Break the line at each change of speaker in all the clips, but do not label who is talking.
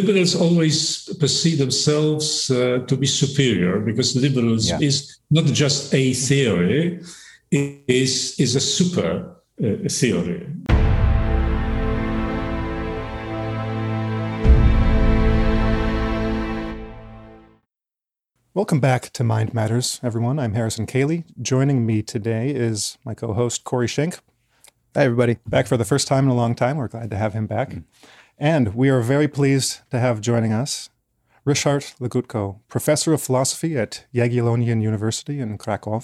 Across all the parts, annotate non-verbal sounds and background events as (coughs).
liberals always perceive themselves uh, to be superior because liberals yeah. is not just a theory, it is, is a super uh, theory.
Welcome back to Mind Matters, everyone. I'm Harrison Koehli. Joining me today is my co host, Corey Schink.
Hi, everybody.
Back for the first time in a long time. We're glad to have him back. Mm. And we are very pleased to have joining us Richard Legutko, professor of philosophy at Jagiellonian University in Krakow.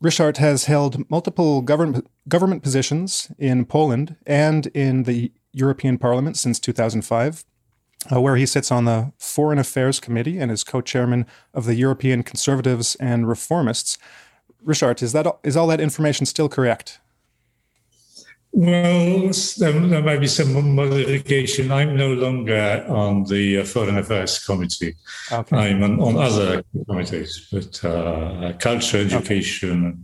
Richard has held multiple government, government positions in Poland and in the European Parliament since 2005 uh, where he sits on the Foreign Affairs Committee and is co-chairman of the European Conservatives and Reformists. Richard, is that is all that information still correct?
Well, there, there might be some modification. I'm no longer on the Foreign Affairs Committee. Okay. I'm on, on other committees, but uh, culture, education. Okay.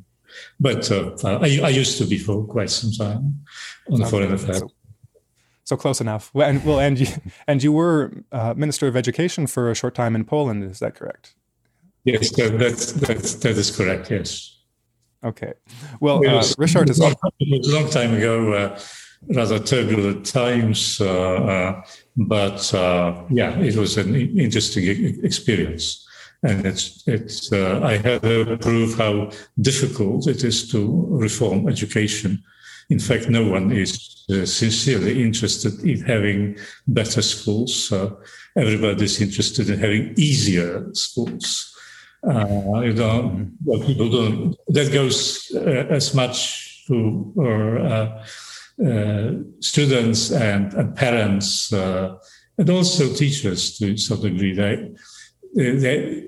But uh, I, I, used to be for quite some time on the okay. Foreign Affairs. So
so close enough. And well, and you, and you were uh, minister of education for a short time in Poland. Is that correct?
Yes, that, that's, that's, that is correct. Yes.
Okay. Well, uh, Ryszard is.
Was a long time ago, uh, rather turbulent times, uh, uh, but uh, yeah, it was an interesting experience. And it's, it's, I had to prove how difficult it is to reform education. In fact, no one is uh, sincerely interested in having better schools. So everybody's interested in having easier schools. Uh, you know, well, people don't. That goes uh, as much to uh, uh, students and, and parents, uh, and also teachers to some degree. They, they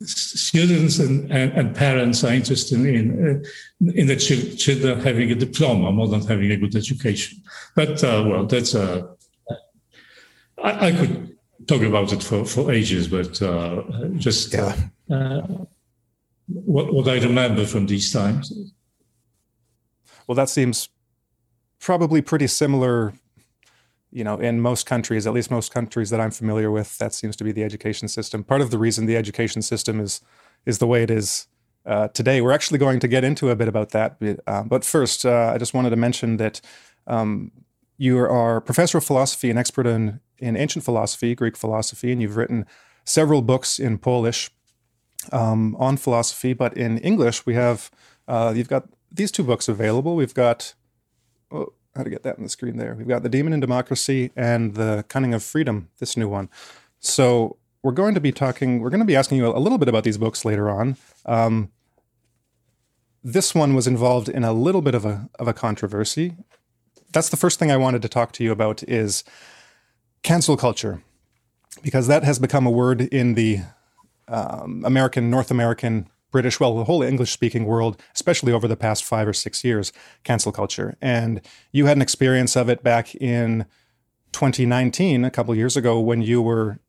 students and, and, and, parents are interested in uh, in the ch- children having a diploma more than having a good education. But uh, well, that's a I, I, could talk about it for, for ages, but uh, just yeah. Uh, what what I remember from these times.
Well, that seems probably pretty similar you know, in most countries, at least most countries that I'm familiar with, that seems to be the education system. Part of the reason the education system is is the way it is uh, today. We're actually going to get into a bit about that. Uh, but first, uh, I just wanted to mention that um, you are professor of philosophy and expert in in ancient philosophy, Greek philosophy, and you've written several books in Polish um, on philosophy. But in English, we have uh, you've got these two books available. We've got oh, how to get that on the screen there. We've got The Demon in Democracy and The Cunning of Freedom, this new one. So we're going to be talking, we're going to be asking you a little bit about these books later on. Um, this one was involved in a little bit of a, of a controversy. That's the first thing I wanted to talk to you about is cancel culture, because that has become a word in the um, American, North American British, well, the whole English speaking world, especially over the past five or six years, cancel culture. And you had an experience of it back in 2019, a couple years ago, when you were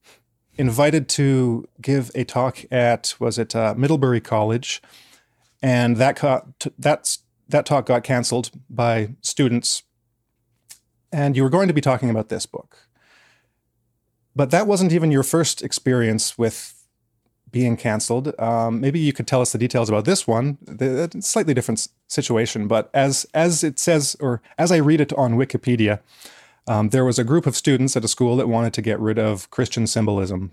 invited to give a talk at, was it uh, Middlebury College? And that, co- that's, that talk got canceled by students. And you were going to be talking about this book. But that wasn't even your first experience with being canceled. Um, maybe you could tell us the details about this one. The, slightly different situation, but as as it says, or as I read it on Wikipedia, um, there was a group of students at a school that wanted to get rid of Christian symbolism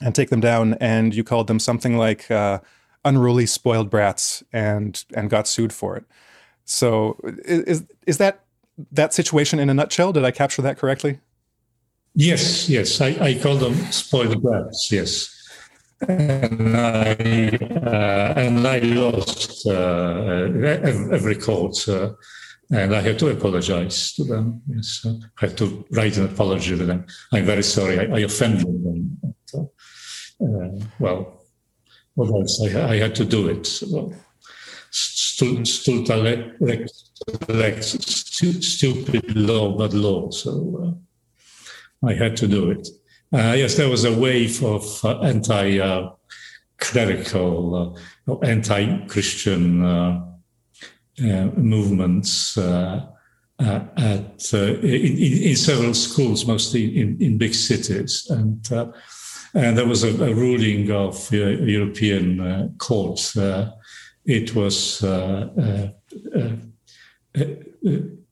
and take them down, and you called them something like uh, unruly, spoiled brats, and and got sued for it. So is is that that situation in a nutshell? Did I capture that correctly?
Yes, yes, I, I call them spoiled brats. Yes and I uh, and I lost uh, every court, uh, and I had to apologize to them. Yes, I had to write an apology to them. I'm very sorry. I, I offended them. Uh, well, what else? I, I, had to do it. Well, stulta lex, stupid law, but law. So uh, I had to do it. Uh, yes, there was a wave of uh, anti clerical, uh, anti Christian uh, uh, movements. Uh, uh, at uh, in, in, several schools, mostly in, in big cities, and uh, and there was a, a ruling of uh, European uh, court. it was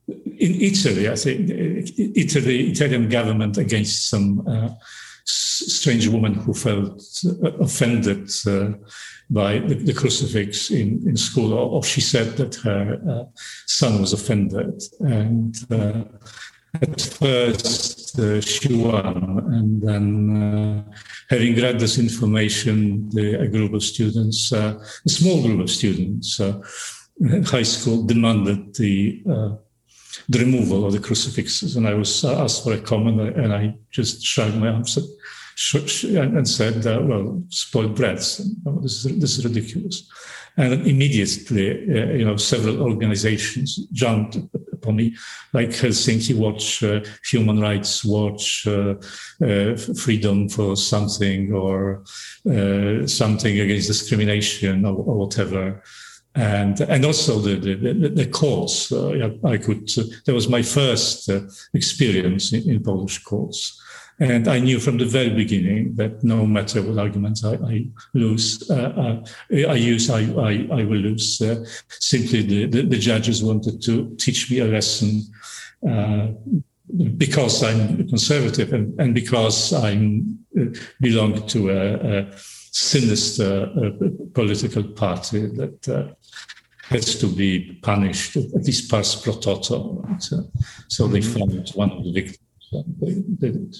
in Italy, I think, Italy, Italian government against some strange woman who felt offended uh, by the, the, crucifix in, in school, or, or, she said that her uh, son was offended. And uh, at first uh, she won, and then uh, having read this information, the, a group of students, uh, a small group of students, high school, demanded the the removal of the crucifixes. And I was asked for a comment, and I just shrugged my arms and said, uh, "Well, spoiled brats. This is this is ridiculous." And immediately, uh, you know, several organizations jumped upon me, like Helsinki Watch, uh, Human Rights Watch, uh, uh, Freedom for Something, or uh, something against discrimination, or, or whatever and and also the the, the course uh, I could uh, that was my first uh, experience in, in, Polish courts, and I knew from the very beginning that no matter what arguments I, I lose, uh, uh, I use, I, I, I will lose. Uh, simply, the, the, the, judges wanted to teach me a lesson. because I'm conservative and, and because I belong to a, a sinister political party that has to be punished, at least pars pro toto. Right? So, so they mm-hmm. found one of the victims and they did it.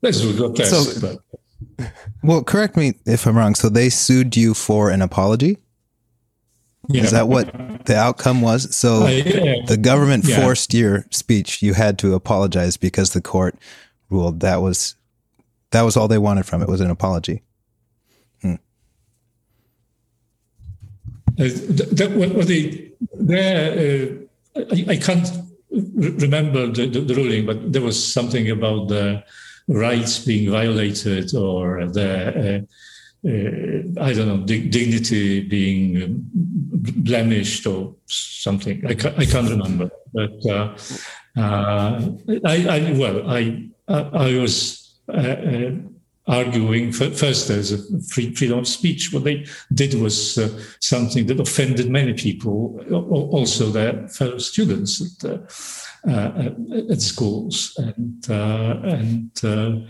This was grotesque. So, but. (laughs)
Well, correct me if I'm wrong. So they sued you for an apology? Yeah. Is that what the outcome was? So uh, yeah. the government yeah. forced your speech. You had to apologize because the court ruled that was that was all they wanted from it was an apology.
What they, there, uh, I, I, can't remember the, the, the, ruling, but there was something about the rights being violated or the, uh, uh, I don't know, dignity being blemished or something. I, ca- I can't remember. But uh, uh, I, I, well, I, I, was arguing first there's a free freedom of speech. What they did was uh, something that offended many people also their fellow students at, uh, uh, at schools. And uh, and uh,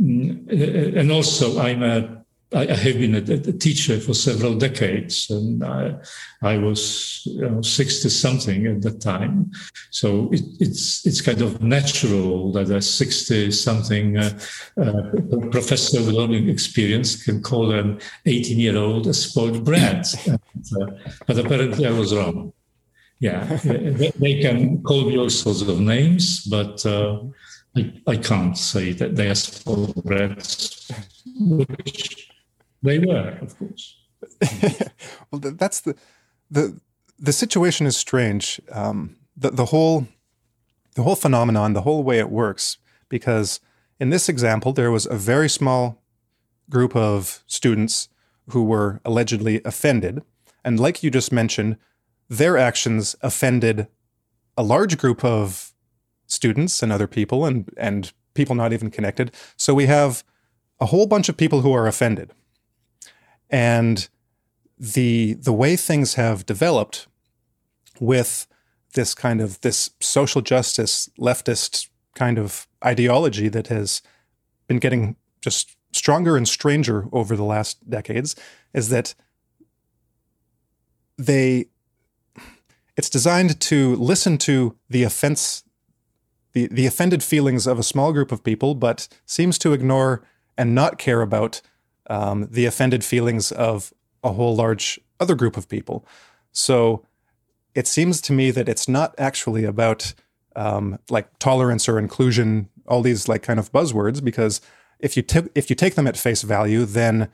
mm, and also i'm a I, I have been a, a, teacher for several decades, and I, I was you know, sixty something at that time. So it, it's it's kind of natural that a sixty something uh, uh, professor with all experience can call an eighteen year old a spoiled brat. (laughs) and, uh, but apparently, I was wrong. Yeah, they, they, can call me all sorts of names, but. Uh, I, I, can't say that they are spoiled brats, which they were, of course. (laughs)
well, that's the the the situation is strange. Um, the the whole the whole phenomenon, the whole way it works, because in this example, there was a very small group of students who were allegedly offended, and like you just mentioned, their actions offended a large group of students and other people, and and people not even connected. So we have a whole bunch of people who are offended and the the way things have developed with this kind of this social justice leftist kind of ideology that has been getting just stronger and stranger over the last decades is that they it's designed to listen to the offense the, the offended feelings of a small group of people but seems to ignore and not care about um, the offended feelings of a whole large other group of people. So it seems to me that it's not actually about um, like tolerance or inclusion, all these like kind of buzzwords, because if you t- if you take them at face value, then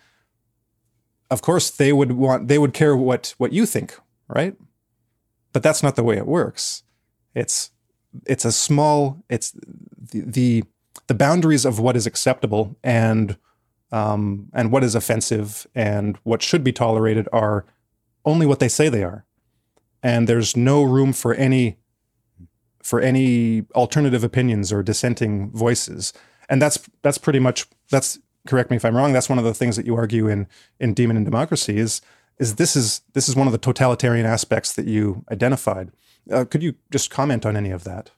of course they would want they would care what what you think, right? But that's not the way it works. It's it's a small it's the the, the boundaries of what is acceptable and um, and what is offensive and what should be tolerated are only what they say they are. and there's no room for any for any alternative opinions or dissenting voices. And that's that's pretty much that's correct me if I'm wrong. That's one of the things that you argue in in Demon and Democracy is is this is this is one of the totalitarian aspects that you identified. Uh, could you just comment on any of that?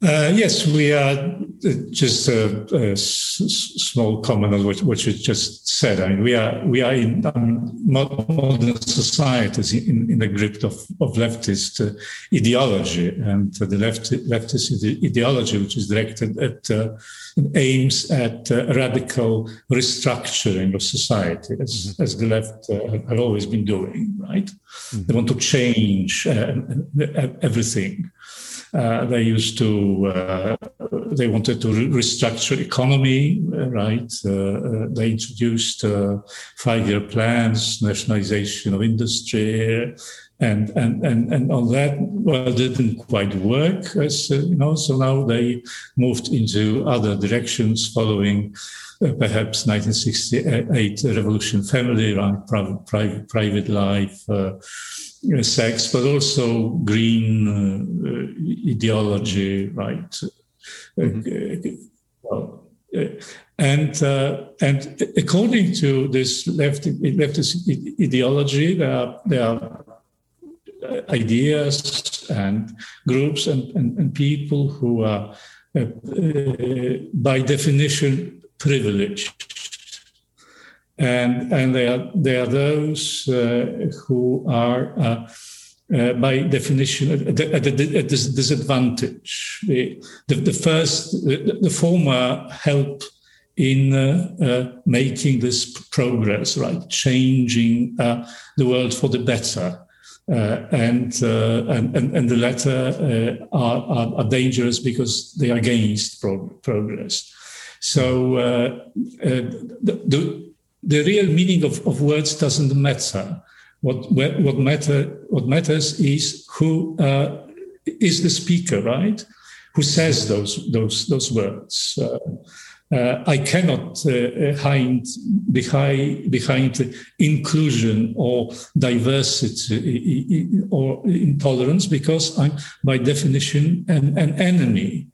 Uh, yes, we are uh, just a, a s- small comment on what, what, you just said. I mean, we are we are in um, modern societies in, in the grip of, of leftist uh, ideology, and the left, leftist ideology, which is directed at uh, aims at uh, radical restructuring of society, as, mm-hmm. as the left uh, have always been doing. Right? Mm-hmm. They want to change everything. Uh, they used to, uh, they wanted to restructure economy, uh, right? Uh, uh, they introduced five-year plans, nationalization of industry, and and and and all that well didn't quite work, as you know. So now they moved into other directions, following. Uh, perhaps 1968 revolution family right private private, private life uh, sex, but also green uh, ideology, right? Mm-hmm. Well, and uh, and according to this left leftist ideology, there are, there are ideas and groups and, and, and people who are uh, uh, by definition privileged and and they are they are those uh, who are uh, uh, by definition at, a disadvantage. The, the, the first, the, the, former help in uh, uh, making this progress, right, changing uh, the world for the better. and, and, and and the latter are, are, are, dangerous because they are against pro- progress. So the, the real meaning of, of words doesn't matter. What, what, matter, what matters is who uh, is the speaker, right? Who says those, those, those words. Uh, uh, I cannot uh, hide behind, behind inclusion or diversity or intolerance because I'm, by definition, an, an enemy.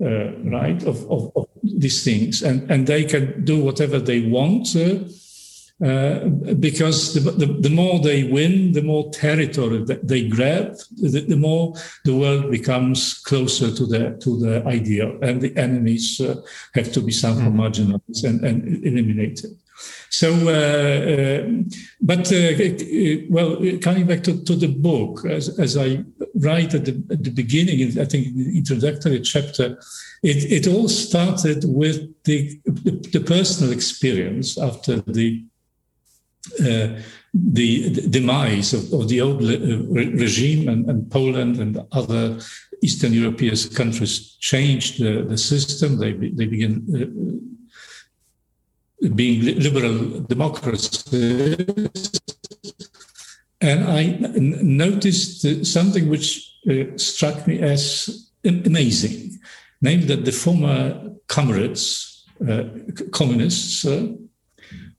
Uh, right, of, of, of, these things. And, and they can do whatever they want uh, uh, because the, the, the, more they win, the more territory that they grab, the, the, more the world becomes closer to the to the ideal, and the enemies uh, have to be somehow mm-hmm. marginalized and, and eliminated. So, uh, uh, but uh, well, coming back to, to the book, as, as I write at the, at the beginning, I think in the introductory chapter, it, it all started with the, the, the personal experience after the uh, the, the, demise of, of the old re- regime and, and, Poland and other Eastern European countries changed the, the system. They, they began being liberal democracies. And I n- noticed something which uh, struck me as amazing, namely that the former comrades, uh, communists, uh,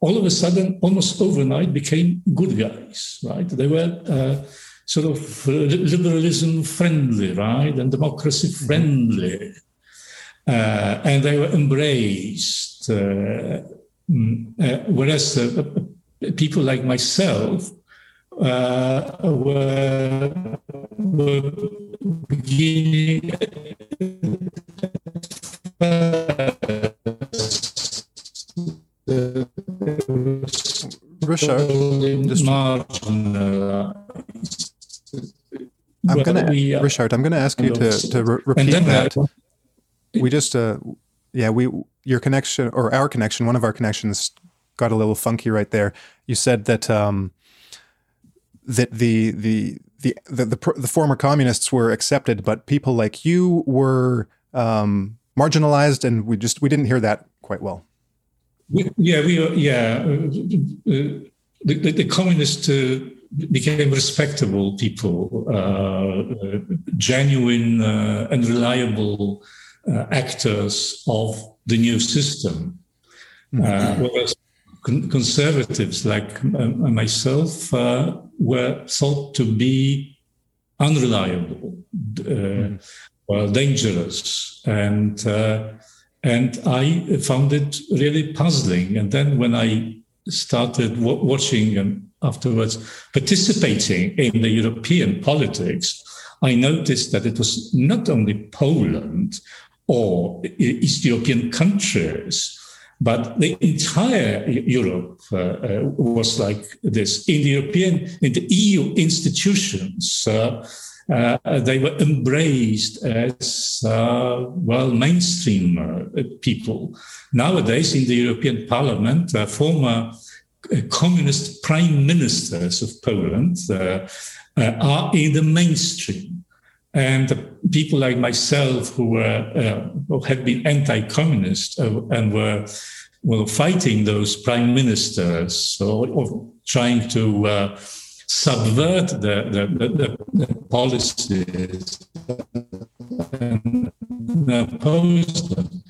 all of a sudden, almost overnight, became good guys, right? They were uh, sort of liberalism friendly, right? And democracy mm-hmm. friendly. Uh, and they were embraced. Uh, Mm. Uh, whereas uh, people like myself uh, were, were beginning
Richard, I'm gonna we, uh, Richard. I'm gonna ask you to to re- repeat that. we just uh, yeah we your connection or our connection, one of our connections got a little funky right there. You said that um, that the, the the the the, the former communists were accepted, but people like you were um, marginalized, and we just we didn't hear that quite well.
We, yeah, we yeah. Uh, uh, the, the, the, communists uh, became respectable people, uh, uh genuine uh, and reliable actors of the new system. Mm-hmm. Uh, whereas conservatives like myself were thought to be unreliable, mm. well, dangerous, and and I found it really puzzling. And then when I started w- watching and afterwards participating in the European politics, I noticed that it was not only Poland or East European countries, but the entire Europe uh, uh, was like this. In the European, in the EU institutions, uh, uh, they were embraced as uh, well mainstream uh, people. Nowadays, in the European Parliament, former communist prime ministers of Poland are in the mainstream. And people like myself who were uh, had been anti-communist uh, and were well fighting those prime ministers or, or trying to uh, subvert the, the, the, the policies and oppose them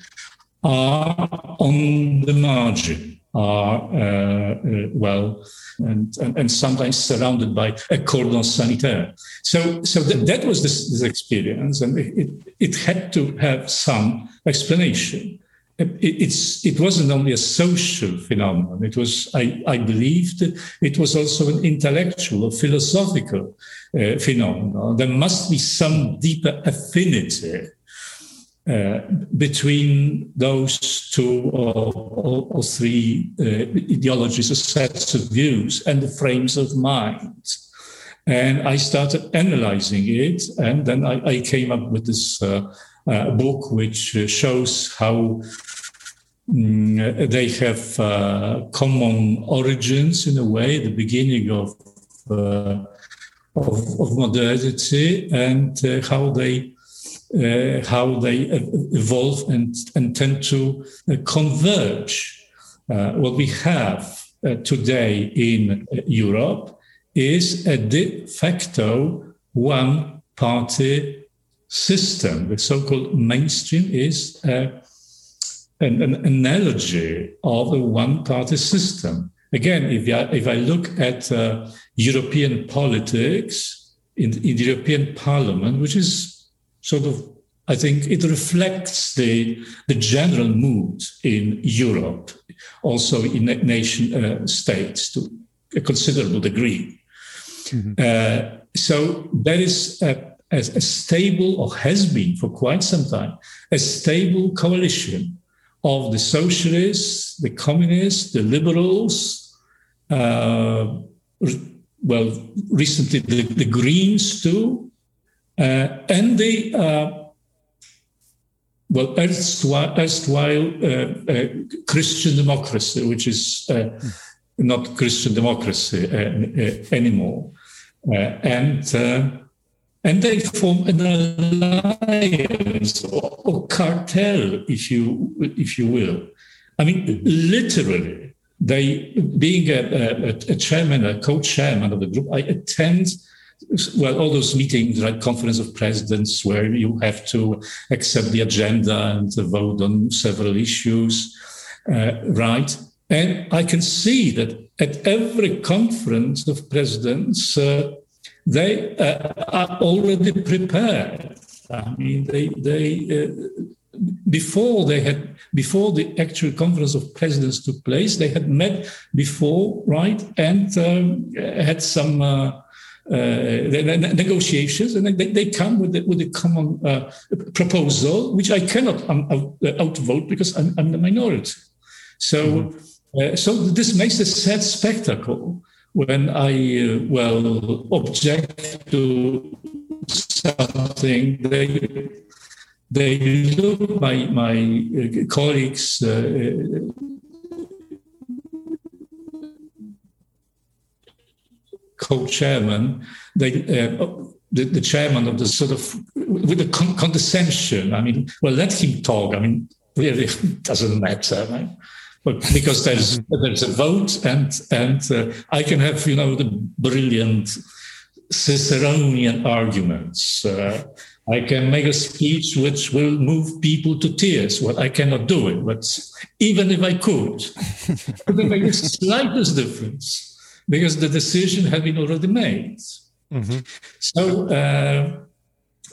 are on the margin, are, uh, uh, well, and, and, and, sometimes surrounded by a cordon sanitaire. So, so th- that was this, this experience, and it, it had to have some explanation. It's it wasn't only a social phenomenon. It was i, I believed it was also an intellectual or philosophical uh, phenomenon. There must be some deeper affinity uh, between those two or, or, or three uh, ideologies or sets of views and the frames of mind. And i started analyzing it and then i, I came up with this uh, uh, book which uh, shows how mm, they have common origins in a way, the beginning of of, of, modernity, and how they uh, how they evolve and, and tend to uh, converge. Uh, what we have uh, today in Europe is a de facto one party system, the so-called mainstream, is an, an, analogy of a one-party system. Again, if I, if I look at uh, European politics in, in the European Parliament, which is sort of I think it reflects the, the general mood in Europe, also in nation uh, states to a considerable degree. Mm-hmm. Uh, so there is a as a stable, or has been for quite some time, a stable coalition of the socialists, the communists, the liberals, uh, well, recently the, the Greens too, and they uh, well, erstwhile, erstwhile uh, uh, Christian democracy, which is uh, not Christian democracy anymore, and and they form an alliance or, or, cartel, if you if you will. I mean, literally, they being a, a, a chairman, a co-chairman of the group, I attend well all those meetings, right? Conference of presidents, where you have to accept the agenda and vote on several issues, uh, right? And I can see that at every conference of presidents. Uh, they uh, are already prepared. I mean, they they uh, before they had before the actual conference of presidents took place, they had met before, right, and um, had some. Uh, uh, negotiations, and they, they come with the, with a common uh, proposal, which I cannot um, out, outvote because I'm, I'm the minority. So, mm-hmm. uh, so this makes a sad spectacle when I, uh, well, object to something, they, they look, my, my uh, colleagues, uh, co-chairman, they, uh, the, the, chairman of the sort of with a con- condescension. I mean, well, let him talk. I mean, really doesn't matter. Right? but because there's mm-hmm. there's a vote and and uh, I can have you know the brilliant Ciceronian arguments uh, I can make a speech which will move people to tears. Well, I cannot do it, but even if I could, (laughs) it would make the slightest difference because the decision had been already made. Mm-hmm. So uh,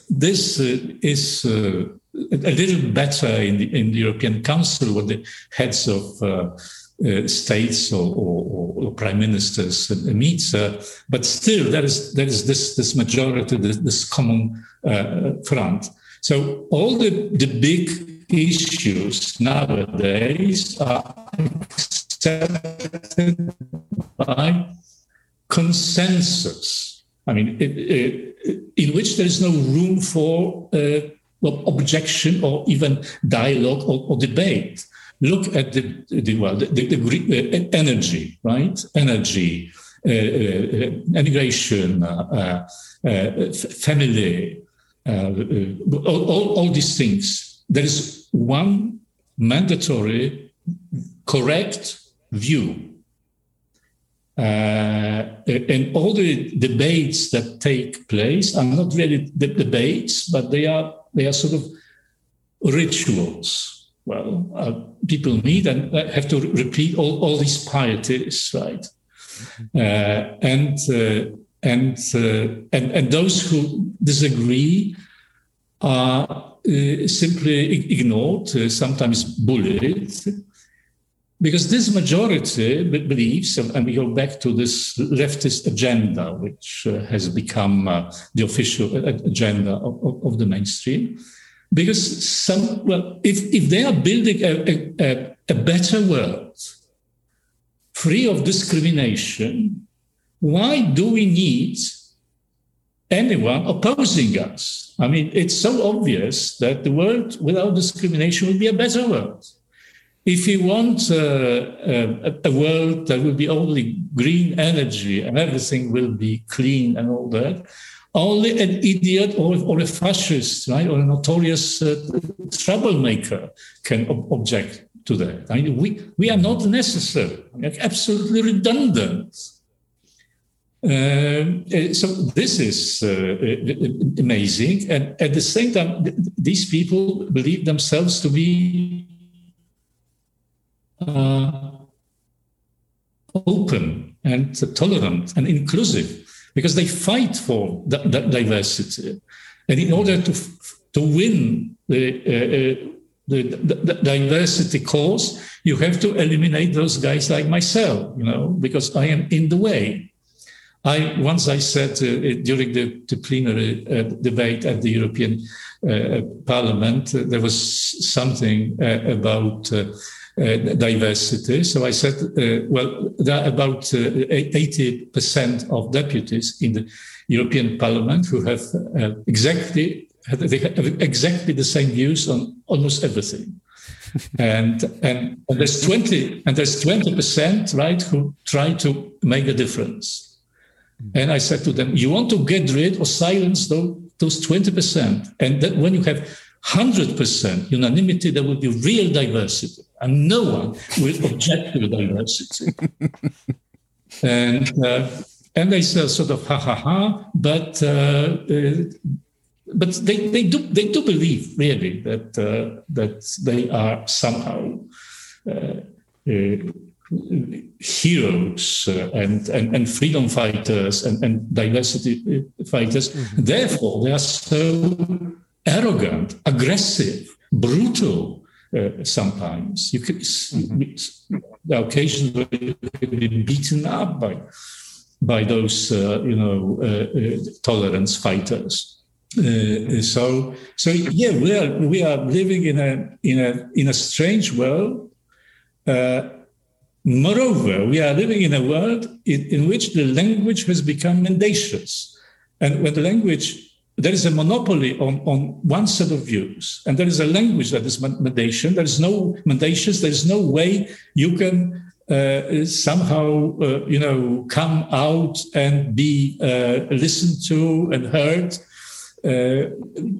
this uh, is uh, a little better in the in the European Council, what the heads of uh, uh, states or, or, or, prime ministers meet, but still there is there is this this majority, this, this common uh, front. So all the the big issues nowadays are accepted by consensus. I mean, it, it, in which there is no room for uh, well, objection or even dialogue or, or, debate. Look at the, the well, the, the, the uh, energy, right? Energy, uh, uh, immigration, uh, uh, family, all, all, all these things. There is one mandatory, correct view and all the debates that take place are not really the debates, but they are they are sort of rituals. Well, uh, people meet and have to repeat all, all these pieties, right? Mm-hmm. Uh, and uh, and uh, and and those who disagree are uh, simply ignored, sometimes bullied because this majority believes, and we go back to this leftist agenda, which uh, has become uh, the official agenda of, of, the mainstream. Because some, well, if, if they are building a, a, a better world, free of discrimination, why do we need anyone opposing us? I mean, it's so obvious that the world without discrimination would be a better world. If you want uh, a, a world that will be only green energy and everything will be clean and all that, only an idiot or, or a fascist, right, or a notorious uh, troublemaker can ob- object to that. I mean, we, we are not necessary, absolutely redundant. Um, uh, so this is uh, uh, amazing, and at the same time, th- these people believe themselves to be uh, open and tolerant and inclusive because they fight for that, diversity. And in order to, to win the, uh, uh, the, the, the, diversity cause, you have to eliminate those guys like myself, you know, because I am in the way. I once I said uh, during the, the plenary uh, debate at the European uh, Parliament, there was something about uh, diversity. So I said, uh, well, there are about 80% uh, of deputies in the European Parliament who have exactly they have exactly the same views on almost everything. (laughs) and, and and there's 20 and there's 20 percent right who try to make a difference and i said to them you want to get rid or silence those, those 20 percent and that when you have 100% unanimity, there will be real diversity, and no one will object to diversity. (laughs) and uh, and they say sort of ha ha ha, but uh, uh, but they, they do they do believe really that uh, that they are somehow uh, uh, heroes and, and and freedom fighters and, and diversity fighters. Mm-hmm. Therefore, they are so arrogant, aggressive, brutal. Uh, sometimes you could mm-hmm. the occasions where you could be beaten up by by those uh, you know uh, uh tolerance fighters. Uh, so so yeah, we are we are living in a in a in a strange world. Uh, moreover, we are living in a world in, in which the language has become mendacious, and when the language there is a monopoly on, on one set of views, and there is a language that is mendacious. There is no mendacious. There is no way you can uh, somehow, uh, you know, come out and be uh, listened to and heard, uh,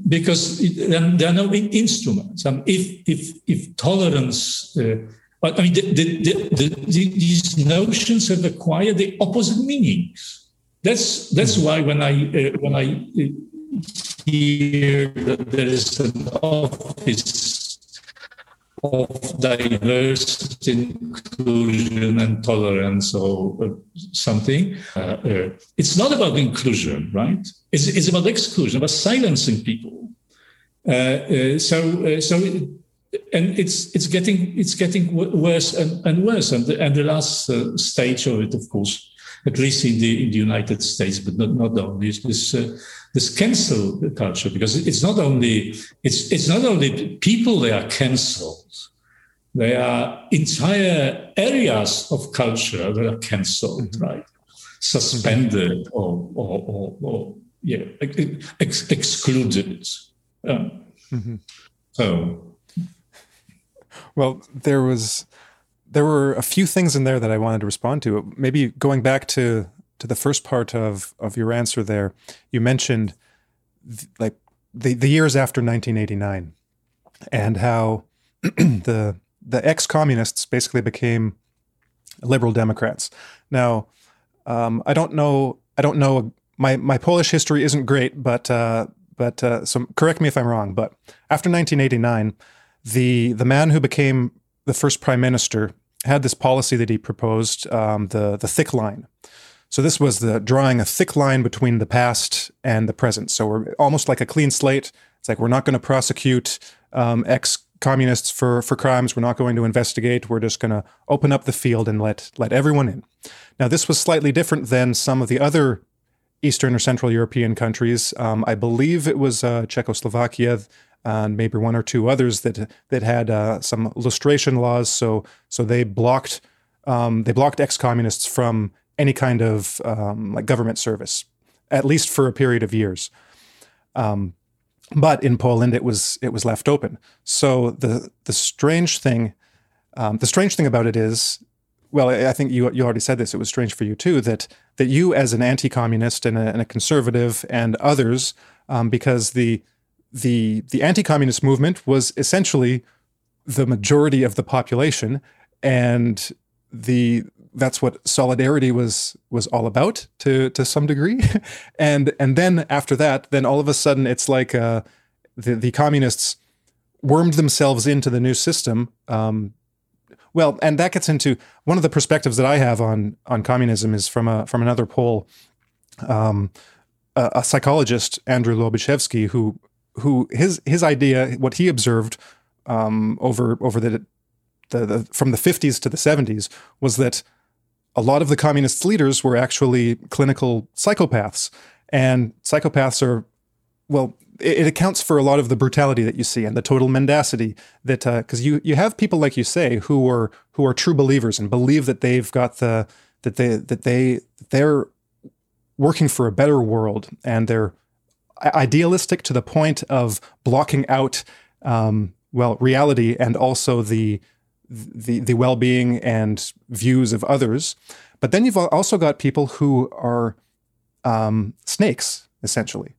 because it, there are no instruments. Um, if if if tolerance. Uh, I mean, the, the, the, these notions have acquired the opposite meanings. That's that's hmm. why when I uh, when I here there is an office of diversity, inclusion, and tolerance, or uh, something. Uh, uh, it's not about inclusion, right? It's, it's about exclusion, about silencing people. Uh, uh, so, uh, so, it, and it's it's getting it's getting worse and, and worse. And the, and the last stage of it, of course, at least in the in the United States, but not not only this this cancel culture because it's not only it's it's not only people they are cancelled they are entire areas of culture that are cancelled mm-hmm. right suspended or or, or, or yeah ex- excluded um, mm-hmm. so
well there was there were a few things in there that I wanted to respond to. Maybe going back to to the first part of of your answer there, you mentioned th- like the the years after 1989 and how (clears throat) the the ex-communists basically became liberal Democrats. Now, um, I don't know. I don't know. My my Polish history isn't great, but uh, but uh, so correct me if I'm wrong. But after 1989, the the man who became the first prime minister had this policy that he proposed, um, the the thick line, so this was the drawing a thick line between the past and the present. So we're almost like a clean slate. It's like we're not going to prosecute um, ex communists for for crimes. We're not going to investigate. We're just going to open up the field and let let everyone in. Now this was slightly different than some of the other Eastern or Central European countries. Um, I believe it was uh, Czechoslovakia and maybe one or two others that that had uh, some lustration laws. So so they blocked um, they blocked ex communists from any kind of um, like government service, at least for a period of years. Um, but in Poland, it was it was left open. So the the strange thing, um, the strange thing about it is, well, I think you you already said this. It was strange for you too that that you, as an anti-communist and a, and a conservative, and others, um, because the the the anti-communist movement was essentially the majority of the population, and the that's what solidarity was was all about to to some degree. (laughs) And and then after that then all of a sudden it's like uh, the the communists wormed themselves into the new system um, well and that gets into one of the perspectives that I have on on communism is from a from another Pole um, a, psychologist Andrew Lobaczewski who who his his idea what he observed um, over over the the, the, from the 50s to the 70s was that a lot of the communist leaders were actually clinical psychopaths. And psychopaths are, well, it, accounts for a lot of the brutality that you see and the total mendacity that, because uh, you you have people like you say who are who are true believers and believe that they've got the that they that they they're working for a better world and they're idealistic to the point of blocking out um, well reality and also the the the well-being and views of others. But then you've also got people who are um, snakes, essentially,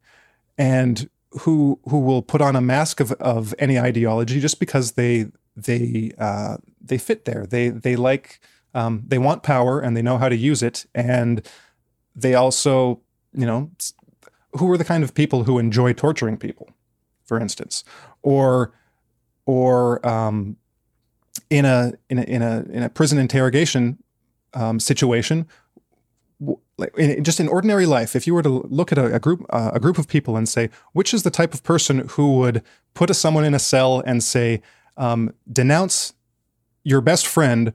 and who who will put on a mask of, of any ideology just because they they uh, they fit there. They they like um, they want power and they know how to use it, and they also you know who are the kind of people who enjoy torturing people, for instance, or or um, in a in a in a in a prison interrogation um, situation, like in, just in ordinary life, if you were to look at a, a group uh, a group of people and say which is the type of person who would put a, someone in a cell and say um, denounce your best friend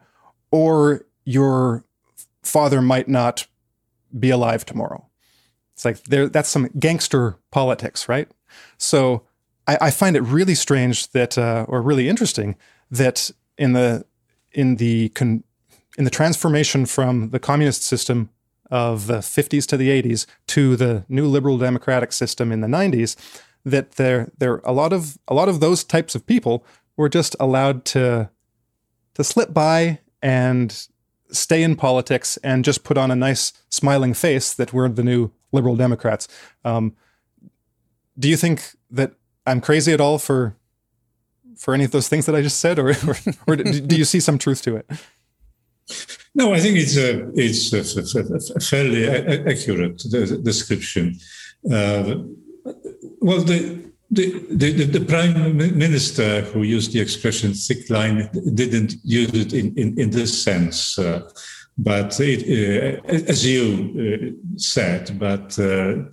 or your father might not be alive tomorrow. It's like there that's some gangster politics, right? So I, I find it really strange that, uh, or really interesting that in the in the con, in the transformation from the communist system of the 50s to the 80s to the new liberal democratic system in the 90s that there there a lot of a lot of those types of people were just allowed to to slip by and stay in politics and just put on a nice smiling face that we're the new liberal democrats um, do you think that i'm crazy at all for for any of those things that I just said, or (laughs) or, or do you see some truth to it?
No, I think it's a it's a, fairly accurate description. Uh, well, the, the, the, the, prime minister who used the expression thick line didn't use it in, in, in this sense. Uh, but it, uh, as you uh, said, but uh,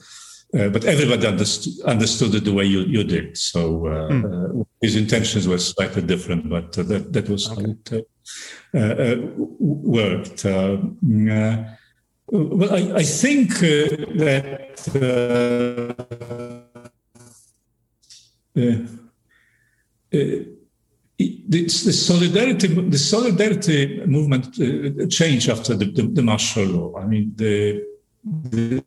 uh, but everybody understood, understood it the way you, you did. So mm. his intentions were slightly different, but that that was okay. how it worked. well, I, I think that the, the, solidarity the solidarity movement uh, changed after the, the, the, martial law. I mean the the,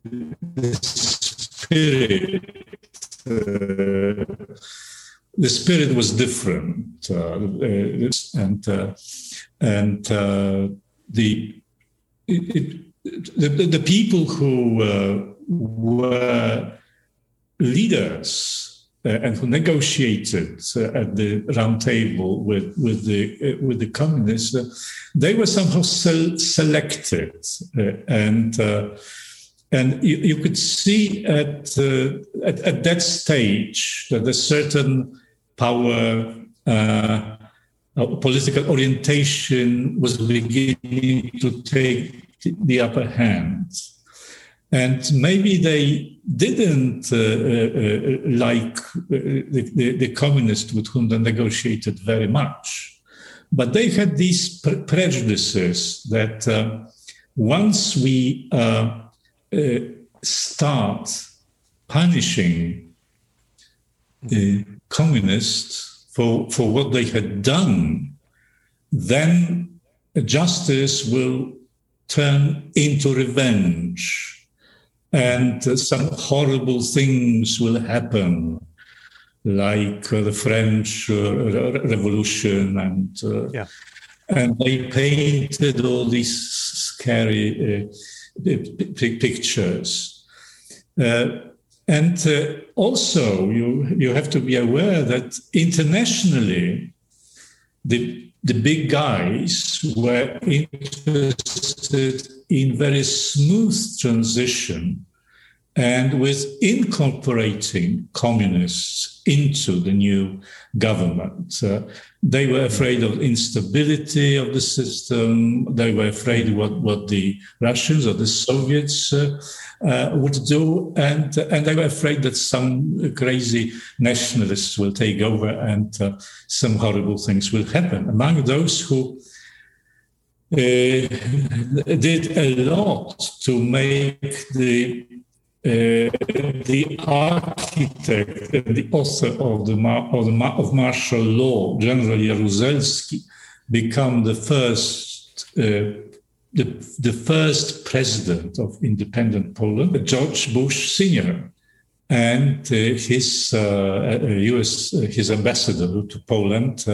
the spirit uh, the spirit was different uh, uh and uh, and uh, the, it, the, the people who were leaders uh, and who negotiated uh, at the round table with with the uh, with the communists, they were somehow selected, and and you, you, could see at, at, at that stage that a certain power. Uh, political orientation was beginning to take the upper hand. And maybe they didn't uh, uh, uh like uh, the, the, the, communists with whom they negotiated very much. But they had these pre- prejudices that uh, once we start punishing the communists for, for what they had done, then justice will turn into revenge and some horrible things will happen like uh, the french uh, revolution and uh, yeah. and they painted all these scary uh, pictures uh, and uh, also you you have to be aware that internationally the the big guys were interested in very smooth transition and with incorporating communists into the new government. Uh, they were afraid of instability of the system. They were afraid what, what the Russians or the Soviets uh, uh, would do, and and they were afraid that some crazy nationalists will take over and uh, some horrible things will happen. Among those who did a lot to make the uh, the architect and the author of the, of, the of martial law, General Jaruzelski, become the first uh, the, the first president of independent Poland, George Bush Sr., and uh, his uh, U.S. Uh, his ambassador to Poland,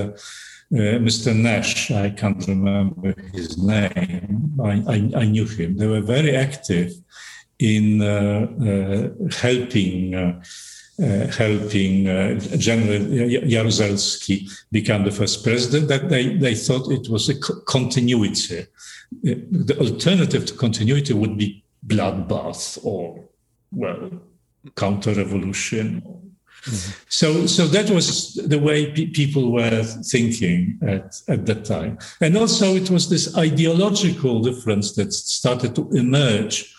uh, uh, Mr. Nash. I can't remember his name. I, I, I knew him. They were very active in uh, helping. Uh, helping uh, General Jaruzelski become the first president, that they, they thought it was a continuity the alternative to continuity would be bloodbath or well counter revolution mm-hmm. so so that was the way pe- people were thinking at, at that time and also it was this ideological difference that started to emerge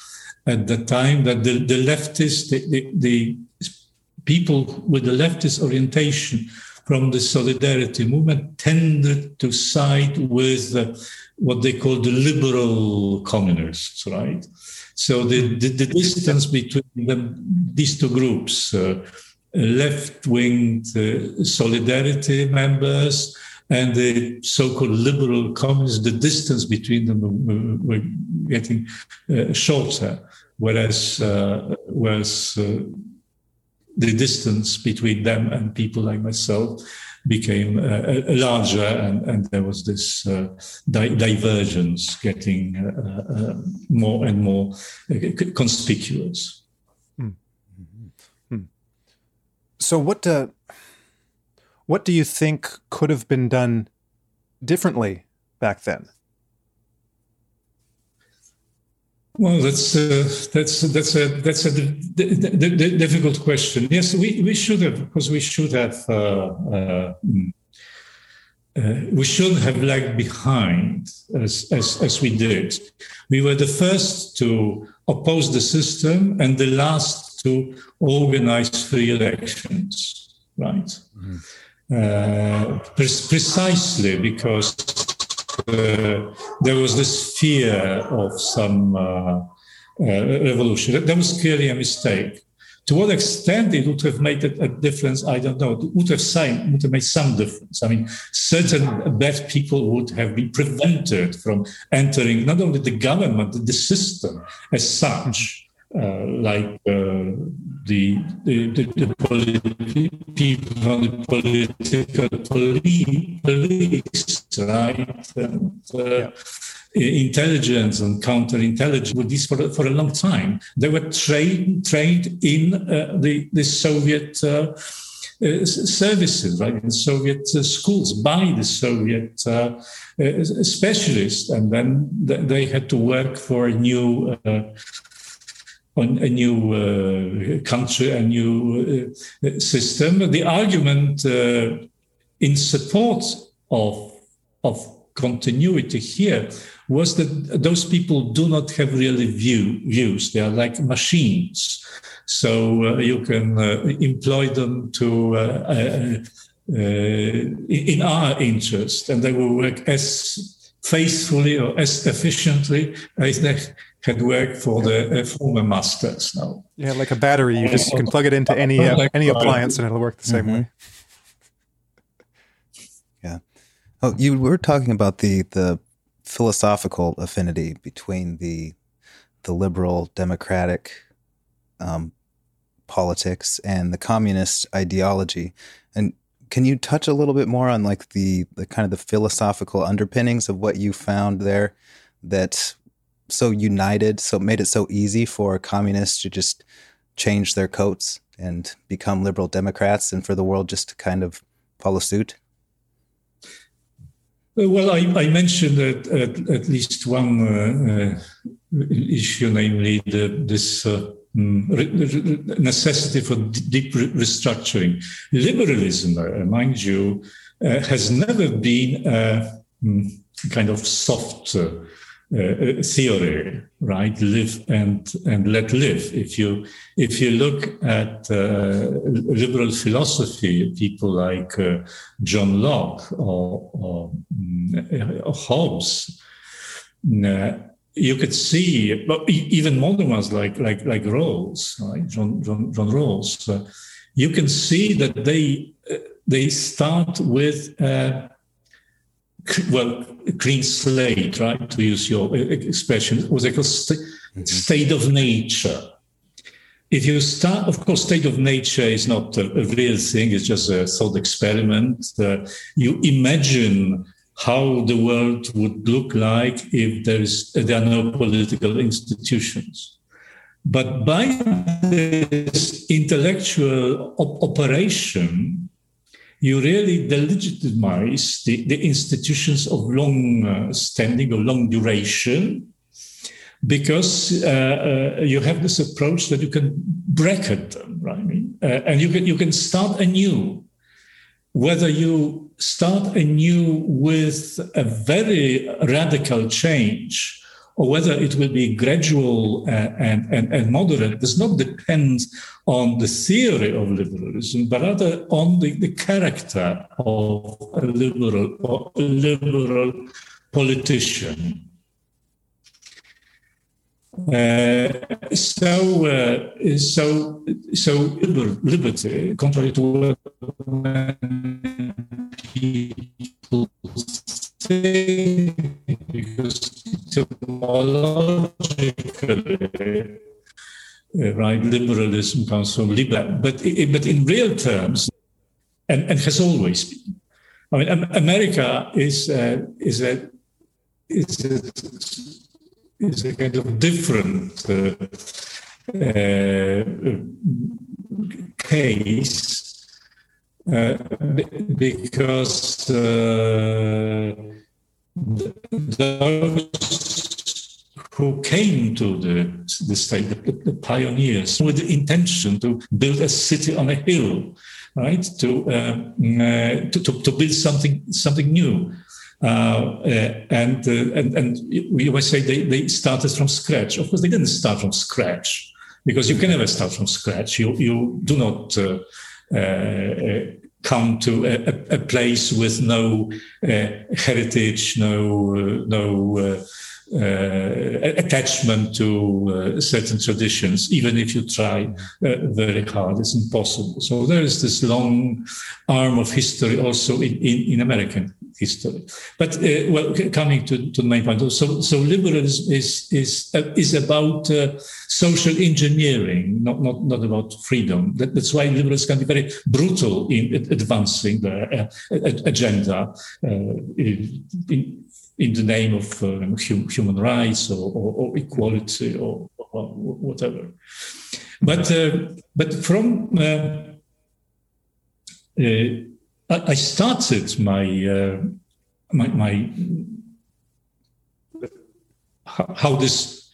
at the time that the, the leftists the, the, the people with the leftist orientation from the solidarity movement tended to side with what they call the liberal communists, right? So the, the, the distance between them, these two groups, uh, left-wing uh, solidarity members and the so-called liberal communists, the distance between them were getting uh, shorter, whereas uh, whereas uh, the distance between them and people like myself became uh, larger, and, and, there was this uh, di- divergence getting uh, more and more conspicuous. Hmm.
Hmm. So, what uh, what do you think could have been done differently back then?
Well, that's uh, that's that's a that's a d- d- d- difficult question. Yes, we, we should have because we should have uh, uh, uh, we should have lagged behind as, as as we did. We were the first to oppose the system and the last to organize free elections, right? Mm-hmm. Uh, pre- precisely because uh, there was this fear of some uh, uh, revolution. That was clearly a mistake. To what extent it would have made a, difference, I don't know. It would have, would have made some difference. I mean, certain bad people would have been prevented from entering not only the government, but the system as such. Uh, like uh, the, the, the, the politi- people on the political police, police right? And, uh, yeah. Intelligence and counterintelligence this for, for a long time. They were trained trained in uh, the, the Soviet uh, uh, services, right, in Soviet uh, schools by the Soviet uh, specialists, and then they had to work for a new on a new uh, country, a new uh, system. The argument uh, in support of, of continuity here was that those people do not have really view, views. They are like machines. So uh, you can uh, employ them to uh, in our interest, and they will work as faithfully or as efficiently as they had worked for the uh, former masters now.
Yeah, like a battery, you just can plug it into any uh, any appliance and it'll work the same mm-hmm. way. (laughs)
Yeah. Oh, you were talking about the the philosophical affinity between the the liberal democratic um, politics and the communist ideology, and can you touch a little bit more on like the the kind of the philosophical underpinnings of what you found there that so united, so made it so easy for communists to just change their coats and become liberal Democrats, and for the world just to kind of follow suit?
Uh, well, I, I mentioned at, at, at, least one uh, uh, issue, namely the, this uh, mm, necessity for deep restructuring. Liberalism, uh, mind you, uh, has never been a mm, kind of soft uh, theory, right? Live and and let live. If you if you look at uh, liberal philosophy, people like uh, John Locke or, or, mm, or Hobbes, uh, you could see, but even modern ones like like like Rawls, right? John John, John Rawls, uh, you can see that they uh, they start with well, clean slate, right? To use your expression, was a st- mm-hmm. state of nature. If you start, of course, state of nature is not a, a real thing; it's just a thought experiment. Uh, you imagine how the world would look like if there is there are no political institutions. But by this intellectual op- operation, you really delegitimize the, the institutions of long uh, standing or long duration because uh, uh, you have this approach that you can bracket them, right? Uh, and you can you can start anew. Whether you start anew with a very radical change or whether it will be gradual uh, and, and, and moderate does not depend on the theory of liberalism, but rather on the, the character of a liberal or a liberal politician. Uh, so, uh, so, so liberty, contrary to what people say, because etymologically, uh, right, liberalism comes from liber, but but in real terms, and, and has always been. I mean, America is uh, is a is a is a kind of different uh, uh, case uh, because uh, those who came to the, the state, the, the, pioneers, with the intention to build a city on a hill, right? To, uh, uh, to, to, to, build something, something new. Uh, uh and, uh, and, and we always say they, they started from scratch. Of course, they didn't start from scratch because you can never start from scratch. You, you do not uh, come to a, a, place with no heritage, no, no uh, attachment to uh, certain traditions, even if you try uh, very hard, it's impossible. So there is this long arm of history also in, in, in American history. But uh, well, coming to, to the main point, so so liberalism is is uh, is about uh, social engineering, not not not about freedom. That, that's why liberals can be very brutal in advancing their agenda. In, in, in the name of uh, human rights or, or, or equality or, or, whatever. But uh, but from uh, uh I started my uh, my, my how this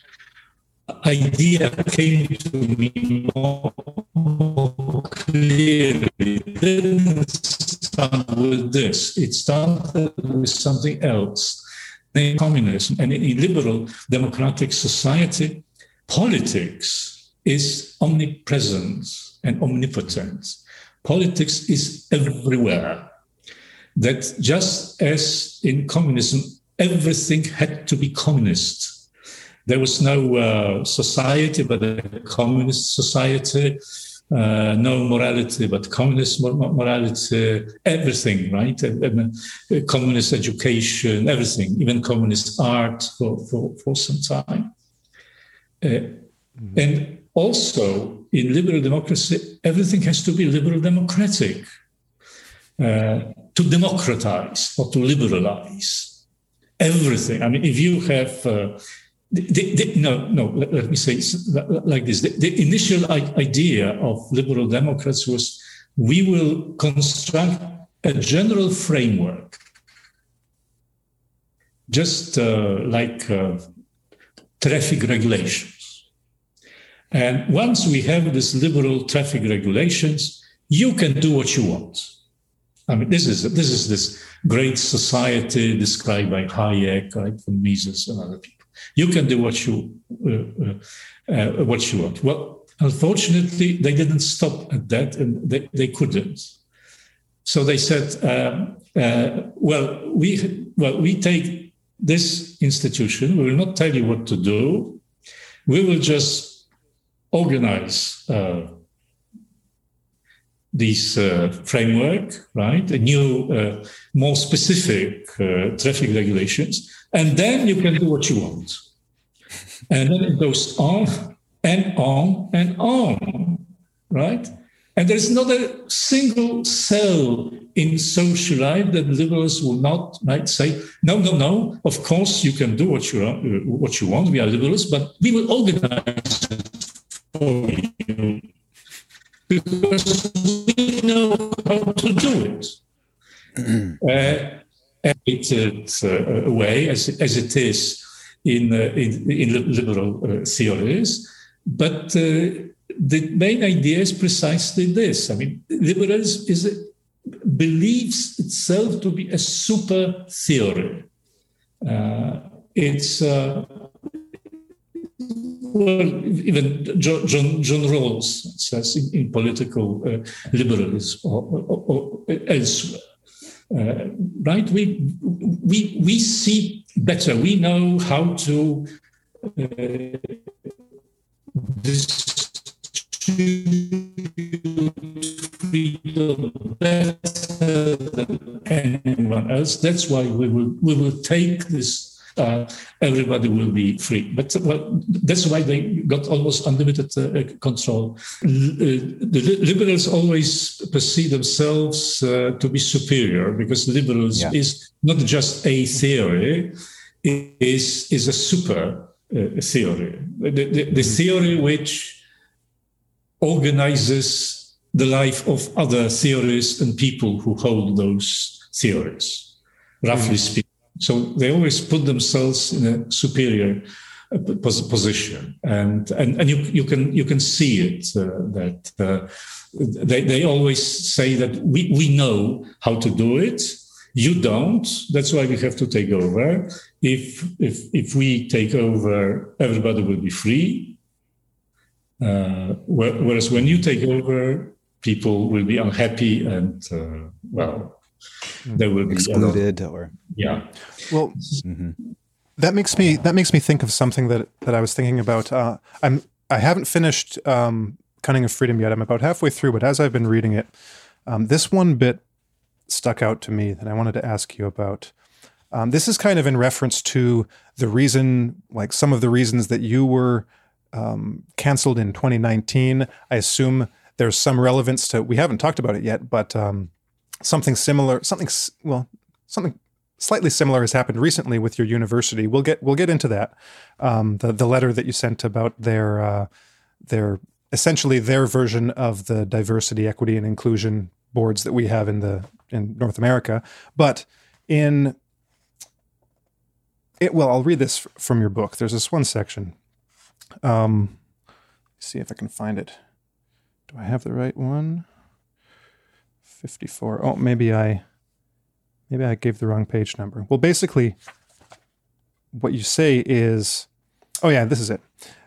idea came to me more clearly. It didn't start with this. It started with something else in communism and in liberal democratic society, politics is omnipresent and omnipotent. Politics is everywhere. That just as in communism, everything had to be communist. There was no uh, society but a communist society uh, no morality, but communist morality, everything, right? communist education, everything, even communist art for, for, for some time. Uh, mm-hmm. And also in liberal democracy, everything has to be liberal democratic uh, to democratize or to liberalize everything. I mean, if you have uh, the, the, no, no, let, let, me say like this. The, the, initial idea of liberal Democrats was we will construct a general framework, just uh, like uh, traffic regulations. And once we have these liberal traffic regulations, you can do what you want. I mean, this is this is this great society described by Hayek, right, von Mises, and other people you can do what you uh, uh, uh, what you want. Well, unfortunately, they didn't stop at that, and they, they couldn't. So they said, um, uh, "Well, we well we take this institution. We will not tell you what to do. We will just organize." Uh, this uh, framework, right? A new, uh, more specific uh, traffic regulations, and then you can do what you want. And then it goes on and on and on, right? And there's not a single cell in social life that liberals will not right, say, no, no, no. Of course, you can do what you uh, what you want. We are liberals, but we will organize for you because we know how to do it. uh, it's a way, as, as it is in, uh, in, in, liberal uh, theories. But the main idea is precisely this. I mean, liberalism is a, believes itself to be a super theory. It's well, even John, John, Rawls says in, in political uh, liberalism or, or, or elsewhere. Uh, right? We, we, we see better. We know how to uh, distribute freedom better than anyone else. That's why we will, we will take this everybody will be free. But well, that's why they got almost unlimited uh, control. Uh, the liberals always perceive themselves uh, to be superior because liberals yeah. is not just a theory, it is, is a super uh, theory. The, the, the theory which organizes the life of other theorists and people who hold those theories, roughly mm-hmm. speaking. So they always put themselves in a superior position, and and and you you can you can see it that they they always say that we we know how to do it you don't. That's why we have to take over. If if if we take over, everybody will be free. Uh, whereas when you take over, people will be unhappy and uh, well, they will be
excluded or
yeah.
Well, mm-hmm. that makes me that makes me think of something that that I was thinking about. Uh, I'm I haven't finished um, Cunning of Freedom yet. I'm about halfway through, but as I've been reading it, um, this one bit stuck out to me that I wanted to ask you about. Um, this is kind of in reference to the reason, like some of the reasons that you were um, canceled in 2019. I assume there's some relevance to. We haven't talked about it yet, but um, something similar, something well, something slightly similar has happened recently with your university. We'll get we'll get into that. Um, the the letter that you sent about their uh, their essentially their version of the diversity, equity, and inclusion boards that we have in the in North America. But in it, well, I'll read this from your book. There's this one section. Um, see if I can find it. Do I have the right one? 54. Oh, maybe I maybe I gave the wrong page number. Well, basically what you say is oh yeah, this is it.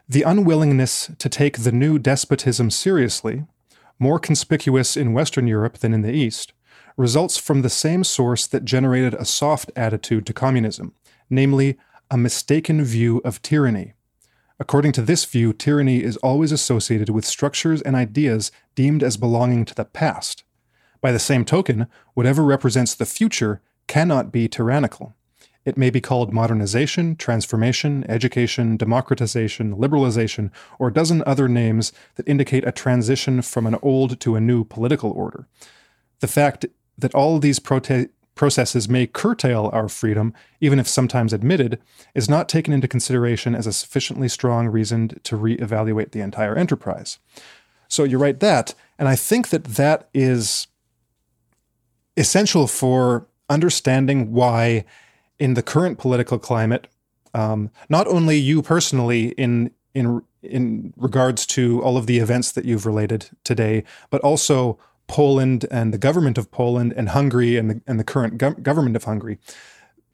The unwillingness to take the new despotism seriously, more conspicuous in Western Europe than in the East, results from the same source that generated a soft attitude to communism, namely, a mistaken view of tyranny. According to this view, tyranny is always associated with structures and ideas deemed as belonging to the past. By the same token, whatever represents the future cannot be tyrannical. It may be called modernization, transformation, education, democratization, liberalization, or a dozen other names that indicate a transition from an old to a new political order. The fact that all these prote- processes may curtail our freedom, even if sometimes admitted, is not taken into consideration as a sufficiently strong reason to reevaluate the entire enterprise. So you write that, and I think that that is essential for understanding why, in the current political climate, um, not only you personally in in in regards to all of the events that you've related today, but also Poland and the government of Poland and Hungary and the, and the current go- government of Hungary.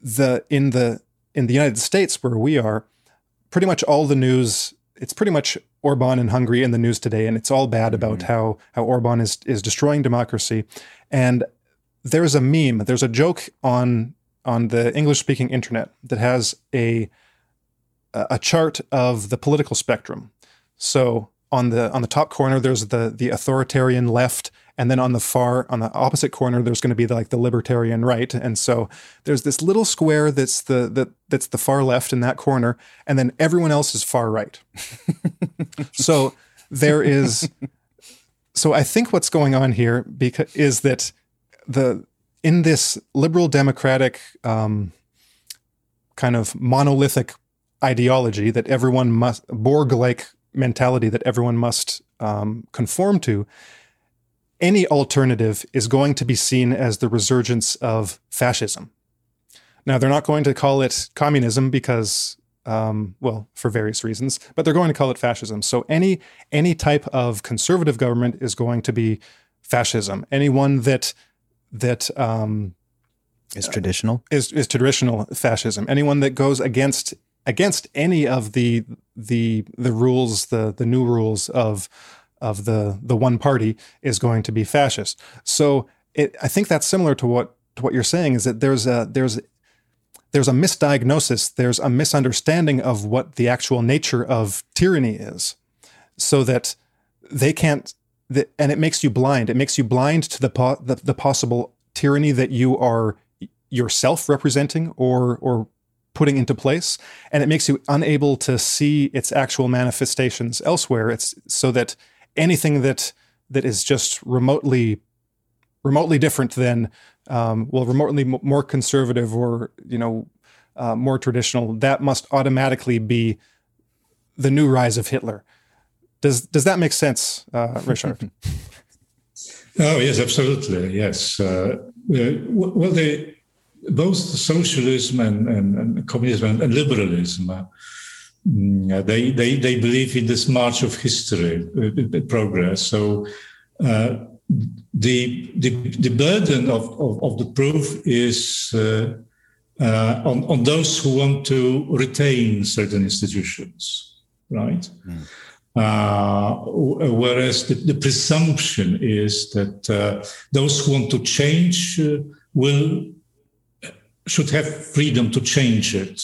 The in the in the United States where we are, pretty much all the news it's pretty much Orban and Hungary in the news today, and it's all bad about mm-hmm. how how Orban is is destroying democracy. And there's a meme, there's a joke on on the English speaking internet that has a a chart of the political spectrum. So on the on the top corner, there's the the authoritarian left, and then on the far on the opposite corner there's going to be the, like the libertarian right and so there's this little square that's the, the that's the far left in that corner and then everyone else is far right (laughs) so there is so i think what's going on here because is that the in this liberal democratic um, kind of monolithic ideology that everyone must borg like mentality that everyone must um, conform to any alternative is going to be seen as the resurgence of fascism. Now, they're not going to call it communism because, um, well, for various reasons, but they're going to call it fascism. So any any type of conservative government is going to be fascism. Anyone that that um,
is traditional
is is traditional fascism. Anyone that goes against against any of the the the rules, the the new rules of of the the one party is going to be fascist. So it, I think that's similar to what to what you're saying is that there's a there's there's a misdiagnosis, there's a misunderstanding of what the actual nature of tyranny is, so that they can't. The, and it makes you blind. It makes you blind to the, po- the the possible tyranny that you are yourself representing or or putting into place and it makes you unable to see its actual manifestations elsewhere it's so that anything that that is just remotely remotely different than um, well remotely m- more conservative or you know uh, more traditional that must automatically be the new rise of Hitler. Does does that make sense, uh, Richard? (laughs)
oh yes, absolutely. Yes. Uh, uh well, they, both socialism and, and, and communism and, and liberalism uh, mm, they, they, they believe in this march of history, uh, progress. So uh, the, the, the burden of, of, of the proof is uh, uh, on, on those who want to retain certain institutions, right? Mm. Uh, whereas the, the, presumption is that uh, those who want to change uh, will should have freedom to change it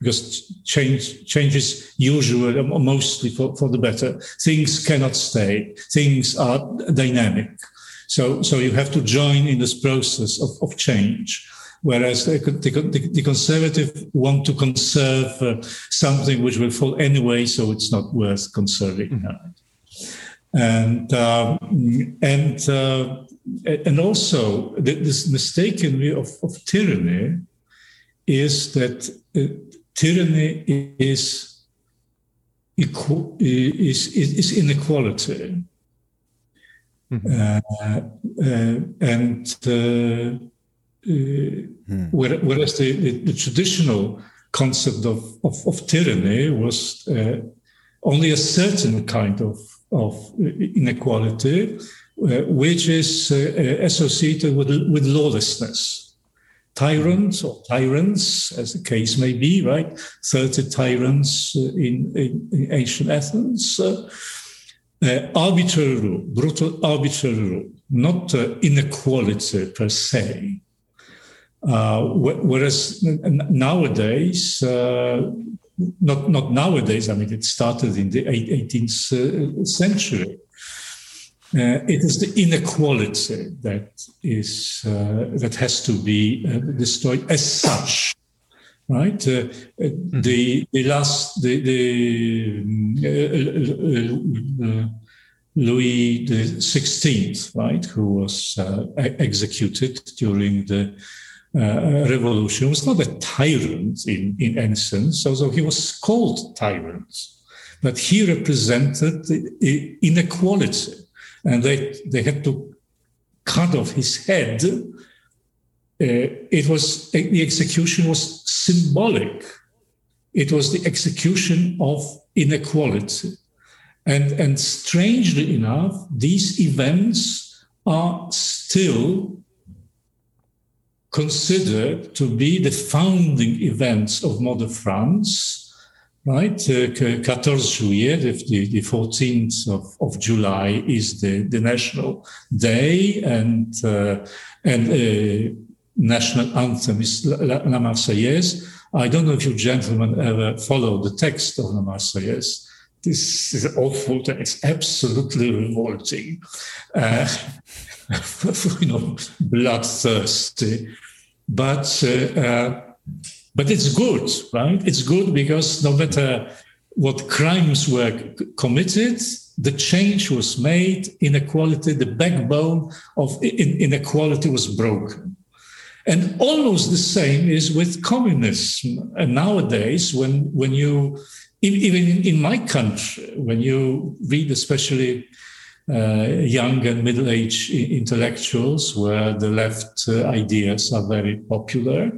because change changes usually mostly for, for the better. Things cannot stay. Things are dynamic. So so you have to join in this process of, of change whereas the, the, the conservative want to conserve uh, something which will fall anyway, so it's not worth conserving. Mm-hmm. And um, and uh, and also this mistaken view of, of tyranny is that uh, tyranny is, equal, is, is, inequality. Mm-hmm. Uh, uh, and uh, Hmm. Whereas the, the, the, traditional concept of, of, of tyranny was uh, only a certain kind of, of inequality, uh, which is uh, associated with, with lawlessness. Tyrants or tyrants, as the case may be, right? 30 tyrants in, in, in ancient Athens. Uh, arbitrary rule, brutal arbitrary rule, not uh, inequality per se. Uh, whereas nowadays, uh, not not nowadays. I mean, it started in the 18th uh, century. Uh, it is the inequality that is uh, that has to be uh, destroyed as such, right? Mm-hmm. The the last the, the Louis the Sixteenth, right, who was executed during the uh, revolution was not a tyrant in, in any sense, although he was called tyrant, but he represented inequality. And they, they had to cut off his head. Uh, it was the execution was symbolic. It was the execution of inequality. And, and strangely enough, these events are still considered to be the founding events of modern France, right? Uh, 14 juillet, the, the 14th of, of July is the, the national day and, uh, and uh, national anthem is La, La Marseillaise. I don't know if you gentlemen ever follow the text of La Marseillaise. This is awful. It's absolutely revolting. Uh, (laughs) you know, bloodthirsty but uh, uh, but it's good, right? It's good because no matter what crimes were committed, the change was made. Inequality, the backbone of inequality was broken. And almost the same is with communism. And nowadays, when when you even in my country, when you read especially young and middle-aged intellectuals where the left uh, ideas are very popular.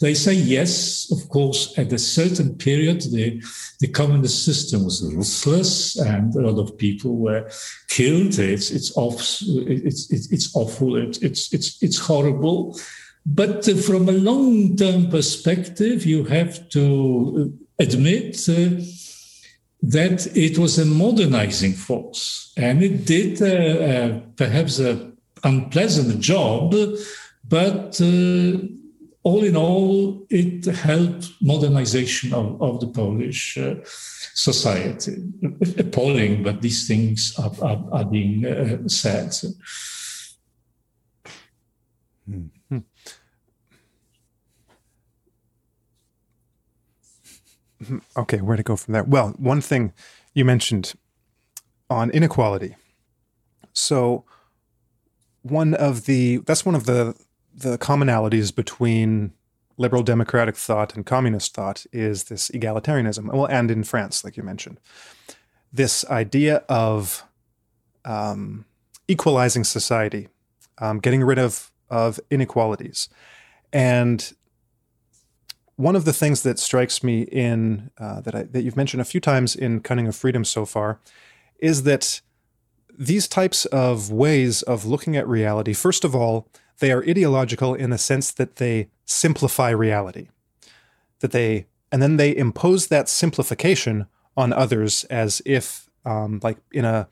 They say, yes, of course, at a certain period, the, the communist system was ruthless and a lot of people were killed. It's, it's, off, it's, it's, it's awful. It's, it's, it's, it's horrible. But uh, from a long-term perspective, you have to admit uh, that it was a modernizing force and it did uh, uh, perhaps an unpleasant job, but uh, all in all, it helped modernization of, of the Polish uh, society. Appalling, but these things are, are, are being uh, said.
Hmm. Okay, where to go from there? Well, one thing you mentioned on inequality. So one of the that's one of the the commonalities between liberal democratic thought and communist thought is this egalitarianism. Well, and in France, like you mentioned, this idea of um, equalizing society, um, getting rid of of inequalities, and one of the things that strikes me in uh, that I, that you've mentioned a few times in Cunning of Freedom so far is that these types of ways of looking at reality, first of all, they are ideological in the sense that they simplify reality, that they and then they impose that simplification on others as if, um, like in a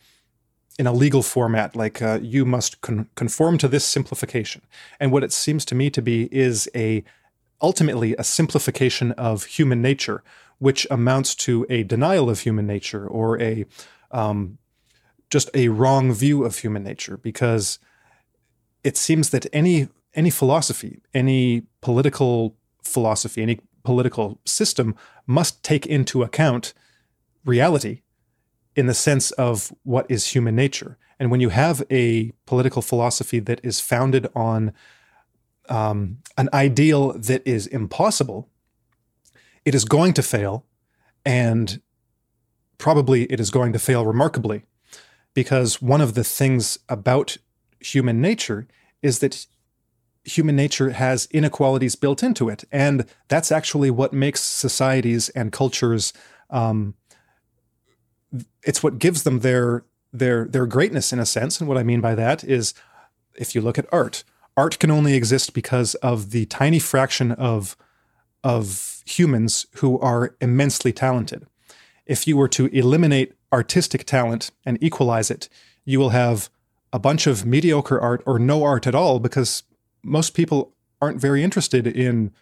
in a legal format, like uh, you must con- conform to this simplification. And what it seems to me to be is a ultimately a simplification of human nature, which amounts to a denial of human nature or a um, just a wrong view of human nature, because it seems that any any philosophy, any political philosophy, any political system must take into account reality in the sense of what is human nature. And when you have a political philosophy that is founded on um, an ideal that is impossible, it is going to fail, and probably it is going to fail remarkably. Because one of the things about human nature is that human nature has inequalities built into it. And that's actually what makes societies and cultures. Um, it's what gives them their their their greatness in a sense. And what I mean by that is, if you look at art, art can only exist because of the tiny fraction of of humans who are immensely talented. If you were to eliminate artistic talent and equalize it, you will have a bunch of mediocre art or no art at all because most people aren't very interested in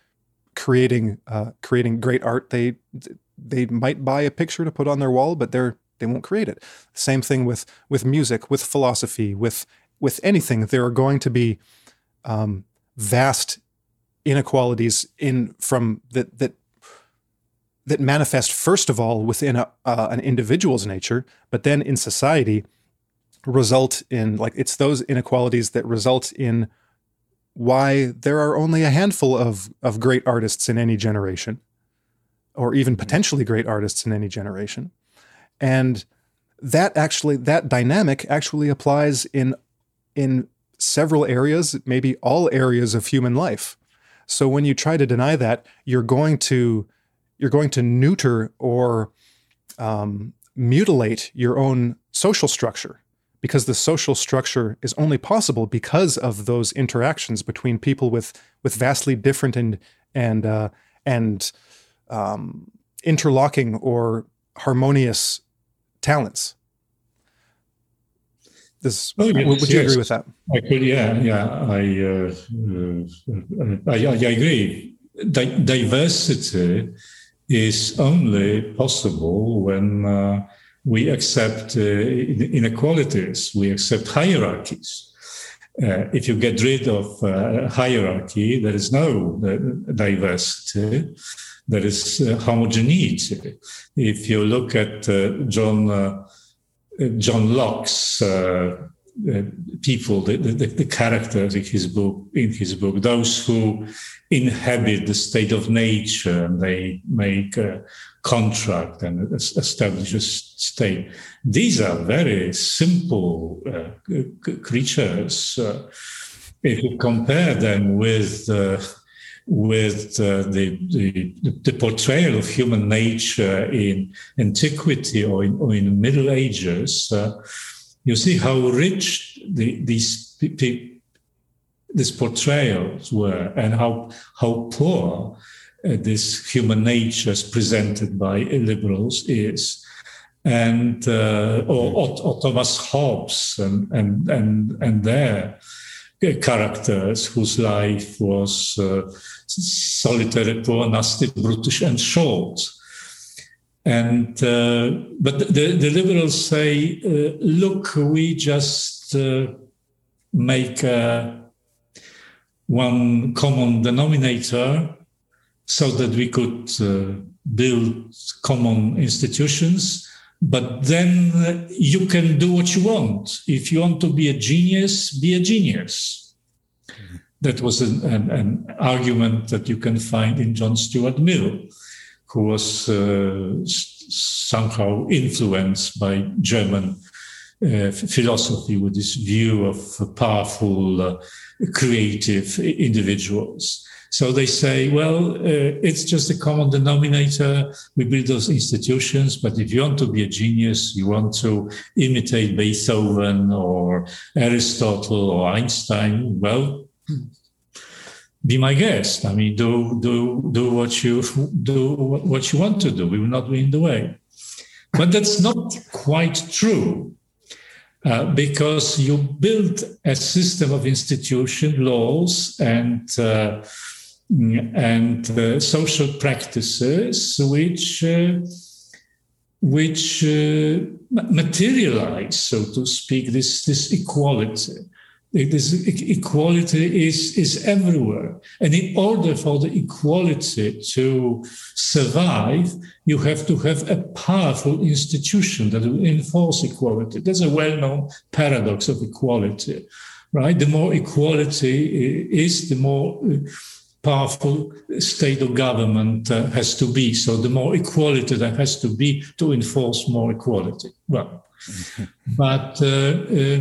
creating uh, creating great art. They they might buy a picture to put on their wall, but they're they won't create it. Same thing with with music, with philosophy, with with anything. There are going to be um, vast inequalities in from that that that manifest first of all within a, uh, an individual's nature, but then in society result in like it's those inequalities that result in why there are only a handful of of great artists in any generation or even potentially great artists in any generation. And that actually that dynamic actually applies in in several areas, maybe all areas of human life. So when you try to deny that, you're going to you're going to neuter or um, mutilate your own social structure because the social structure is only possible because of those interactions between people with with vastly different and and uh, and um, interlocking or harmonious talents. This, oh, yes, would you yes. agree with that?
I could, yeah, yeah. I, uh, uh, I, I, agree. Di- diversity is only possible when uh, we accept uh, inequalities, we accept hierarchies. Uh, if you get rid of uh, hierarchy, there is no diversity, there is homogeneity. If you look at John John Locke's uh, uh, people, the, the, the, characters in his book, in his book, those who inhabit the state of nature and they make a contract and establish a state. These are very simple uh, creatures. Uh, if you compare them with uh, with uh, the, the, the, portrayal of human nature in antiquity or in, or in the Middle Ages, uh, you see how rich the, these these portrayals were and how how poor uh, this human nature as presented by liberals is. And uh, or, or, Thomas Hobbes and and and and their characters whose life was uh, solitary, poor, nasty, brutish, and short. And uh, but the, the liberals say, uh, look, we just uh, make uh, one common denominator so that we could uh, build common institutions but then you can do what you want. If you want to be a genius, be a genius. That was an, an, an, argument that you can find in John Stuart Mill, who was uh, somehow influenced by German uh, philosophy with this view of powerful, uh, creative individuals. So they say, well, uh, it's just a common denominator. We build those institutions, but if you want to be a genius, you want to imitate Beethoven or Aristotle or Einstein, well, be my guest. I mean, do do do what you do what you want to do. We will not be in the way. But that's not quite true. Uh, because you build a system of institution laws and uh, and uh, social practices which uh, which uh, materialize, so to speak, this this equality. This equality is, is everywhere. And in order for the equality to survive, you have to have a powerful institution that will enforce equality. There's a well known paradox of equality, right? The more equality is, the more powerful state or government uh, has to be. So the more equality there has to be to enforce more equality. Well, (laughs) but uh, uh,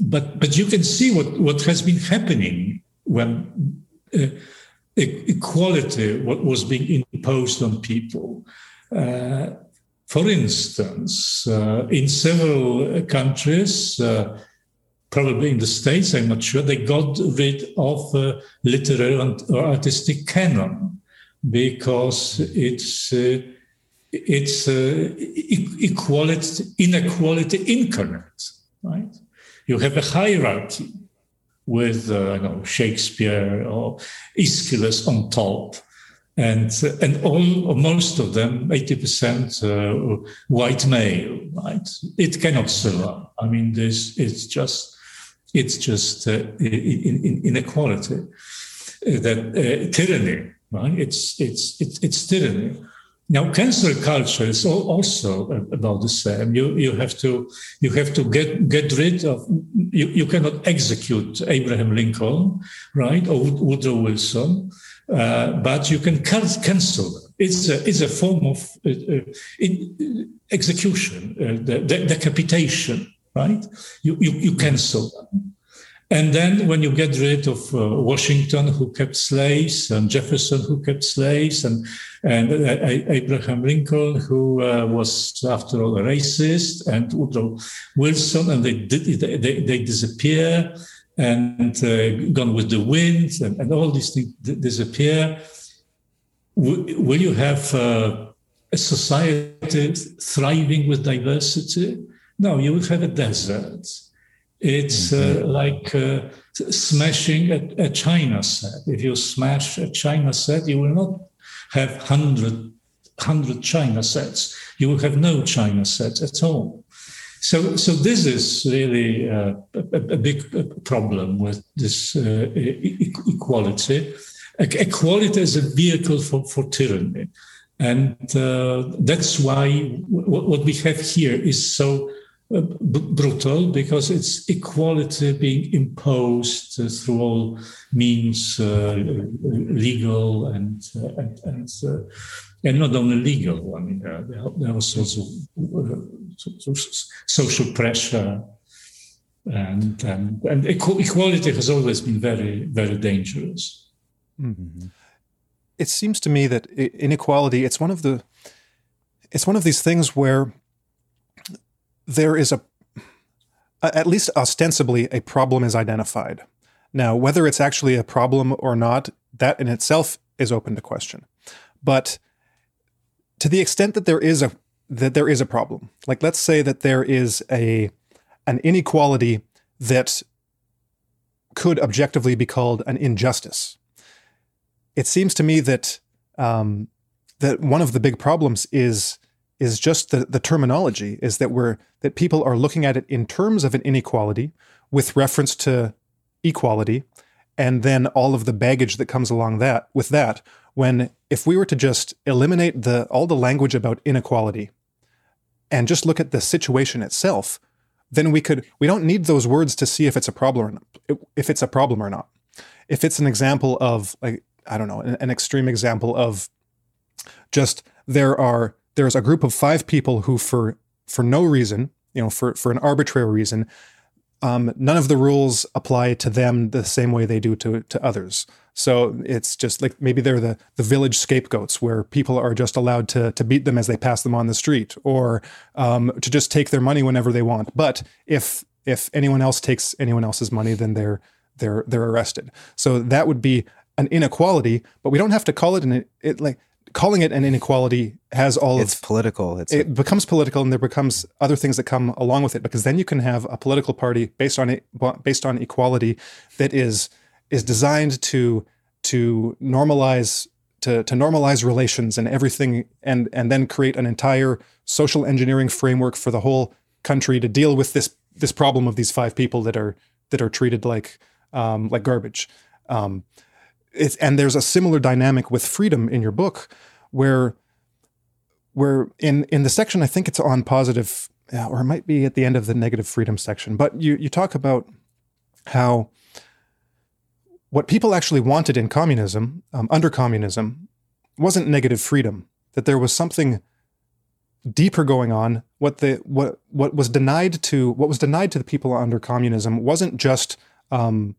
but but you can see what what has been happening when uh, equality what was being imposed on people. Uh, for instance, uh, in several countries, uh, probably in the States, I'm not sure, they got rid of uh, literary and, or artistic canon because it's uh, it's equality inequality incarnate, right? You have a hierarchy with, uh, I know, Shakespeare or Aeschylus on top. And, and all, most of them, 80% uh, white male, right? It cannot survive. I mean, this, it's just, it's just uh, in, in, inequality, uh, that uh, tyranny, right? It's, it's, it's, it's tyranny. Now, cancel culture is also about the same. You you have to you have to get get rid of. You, you cannot execute Abraham Lincoln, right, or Woodrow Wilson, uh, but you can cancel. It's a it's a form of uh, uh, execution, uh, the decapitation, right? You you, you cancel them. And then when you get rid of uh, Washington, who kept slaves, and Jefferson, who kept slaves, and, and uh, Abraham Lincoln, who uh, was, after all, a racist, and Woodrow Wilson, and they, they, they, they disappear and uh, gone with the wind, and, and all these things disappear. W- will you have uh, a society thriving with diversity? No, you will have a desert it's uh, mm-hmm. like uh, smashing a, a, China set. If you smash a China set, you will not have 100, 100 China sets. You will have no China sets at all. So, so this is really uh, a, a, big problem with this uh, e- equality. Equality is a vehicle for, for tyranny. And uh, that's why w- what we have here is so uh, brutal because it's equality being imposed uh, through all means, uh, legal and uh, and and, uh, and, not only legal. I mean, there, there are sorts of social pressure, and and and equality has always been very very dangerous. Mm-hmm.
It seems to me that inequality it's one of the it's one of these things where there is a, at least ostensibly, a problem is identified. Now, whether it's actually a problem or not, that in itself is open to question. But to the extent that there is a that there is a problem, like let's say that there is a an inequality that could objectively be called an injustice. It seems to me that um, that one of the big problems is is just the, the terminology is that we're that people are looking at it in terms of an inequality with reference to equality and then all of the baggage that comes along that with that when if we were to just eliminate the all the language about inequality and just look at the situation itself then we could we don't need those words to see if it's a problem or not, if it's a problem or not. If it's an example of like i don't know an, an extreme example of just there are there's a group of five people who, for for no reason, you know, for for an arbitrary reason, um, none of the rules apply to them the same way they do to to others. So it's just like maybe they're the the village scapegoats where people are just allowed to to beat them as they pass them on the street or um, to just take their money whenever they want. But if if anyone else takes anyone else's money, then they're they're they're arrested. So that would be an inequality, but we don't have to call it an it like calling it an inequality has all
it's of, political.
It's it a, becomes political and there becomes other things that come along with it because then you can have a political party based on it based on equality that is is designed to to normalize to, to normalize relations and everything and and then create an entire social engineering framework for the whole country to deal with this this problem of these five people that are that are treated like um, like garbage. Um, it's, and there's a similar dynamic with freedom in your book where where in in the section I think it's on positive or it might be at the end of the negative freedom section but you you talk about how what people actually wanted in communism um, under communism wasn't negative freedom that there was something deeper going on. What the what what was denied to what was denied to the people under communism wasn't just um,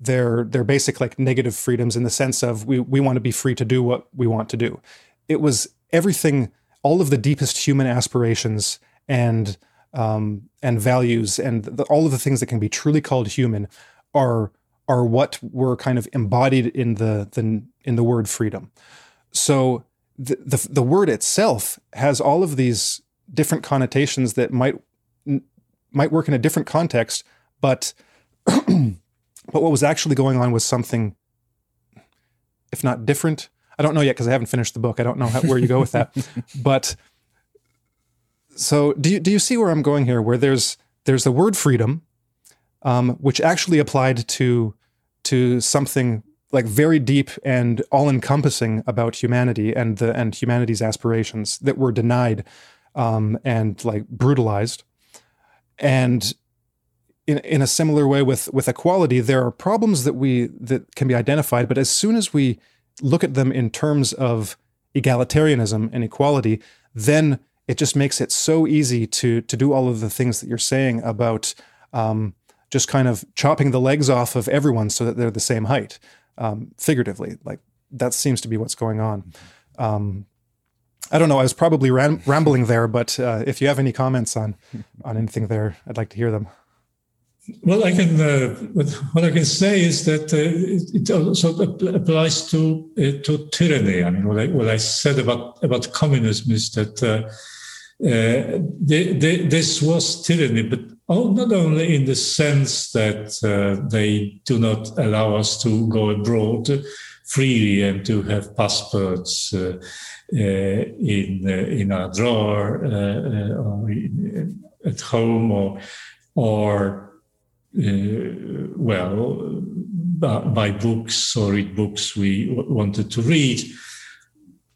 their their basic like negative freedoms in the sense of we we want to be free to do what we want to do. It was everything, all of the deepest human aspirations and um, and values and the, all of the things that can be truly called human are are what were kind of embodied in the the in the word freedom. So the, the the word itself has all of these different connotations that might might work in a different context, but (clears throat) But what was actually going on was something, if not different. I don't know yet because I haven't finished the book. I don't know how, where you go with that. (laughs) but so do you do you see where I'm going here? Where there's there's the word freedom, um, which actually applied to to something like very deep and all encompassing about humanity and the and humanity's aspirations that were denied um, and like brutalized. And in, in a similar way with with equality, there are problems that we that can be identified, but as soon as we look at them in terms of egalitarianism and equality, then it just makes it so easy to to do all of the things that you're saying about um, just kind of chopping the legs off of everyone so that they're the same height, um, figuratively. Like that seems to be what's going on. Um, I don't know. I was probably ram- rambling there, but uh, if you have any comments on on anything there, I'd like to hear them.
Well, I can. Uh, what I can say is that uh, it also applies to uh, to tyranny. I mean, what I what I said about about communism is that uh, uh, this was tyranny, but not only in the sense that uh, they do not allow us to go abroad freely and to have passports in in our drawer or in, at home or or uh, well, buy books or read books we wanted to read.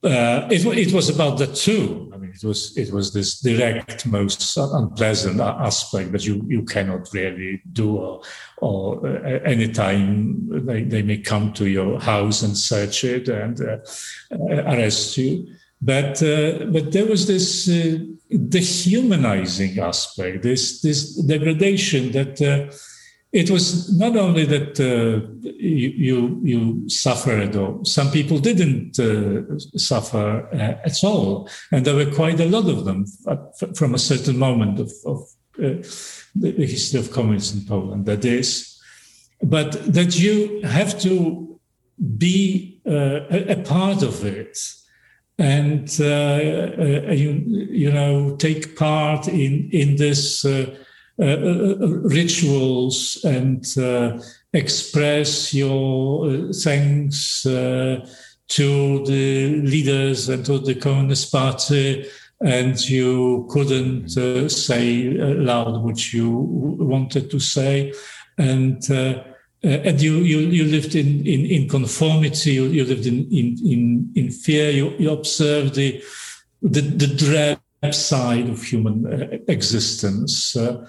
Uh, it, it, was about that too. I mean, it was it was this direct, most unpleasant aspect that you you cannot really do, or, or uh, anytime they, they may come to your house and search it and uh, arrest you. But uh, but there was this uh, dehumanizing aspect, this this degradation that uh, it was not only that uh, you, you, you suffered, or some people didn't uh, suffer uh, at all, and there were quite a lot of them from a certain moment of, of the history of communism in Poland. That is, but that you have to be a, a part of it and uh, uh, you, you know take part in in this uh, rituals and express your thanks to the leaders and to the Communist Party. And you couldn't uh, say aloud what you wanted to say. And uh, uh, and you, you you lived in in, in conformity. You, you lived in in in, in fear. You, you observed the the, the dread side of human uh, existence. Uh,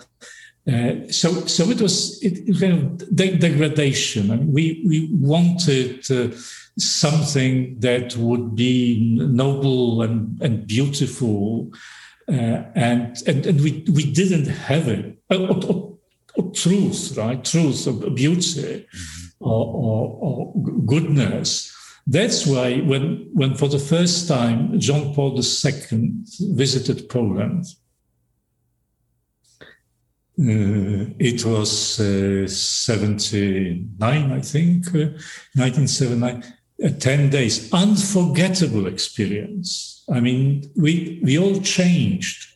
uh, so, so it was it, kind of de- degradation. I mean, we we wanted uh, something that would be noble and and beautiful, uh, and and and we we didn't have it. Truth, right? Truth, beauty, mm-hmm. or, or, or, goodness. That's why when, when for the first time John Paul II visited Poland, uh, it was uh, 79, I think, uh, 1979, uh, 10 days. Unforgettable experience. I mean, we, we all changed.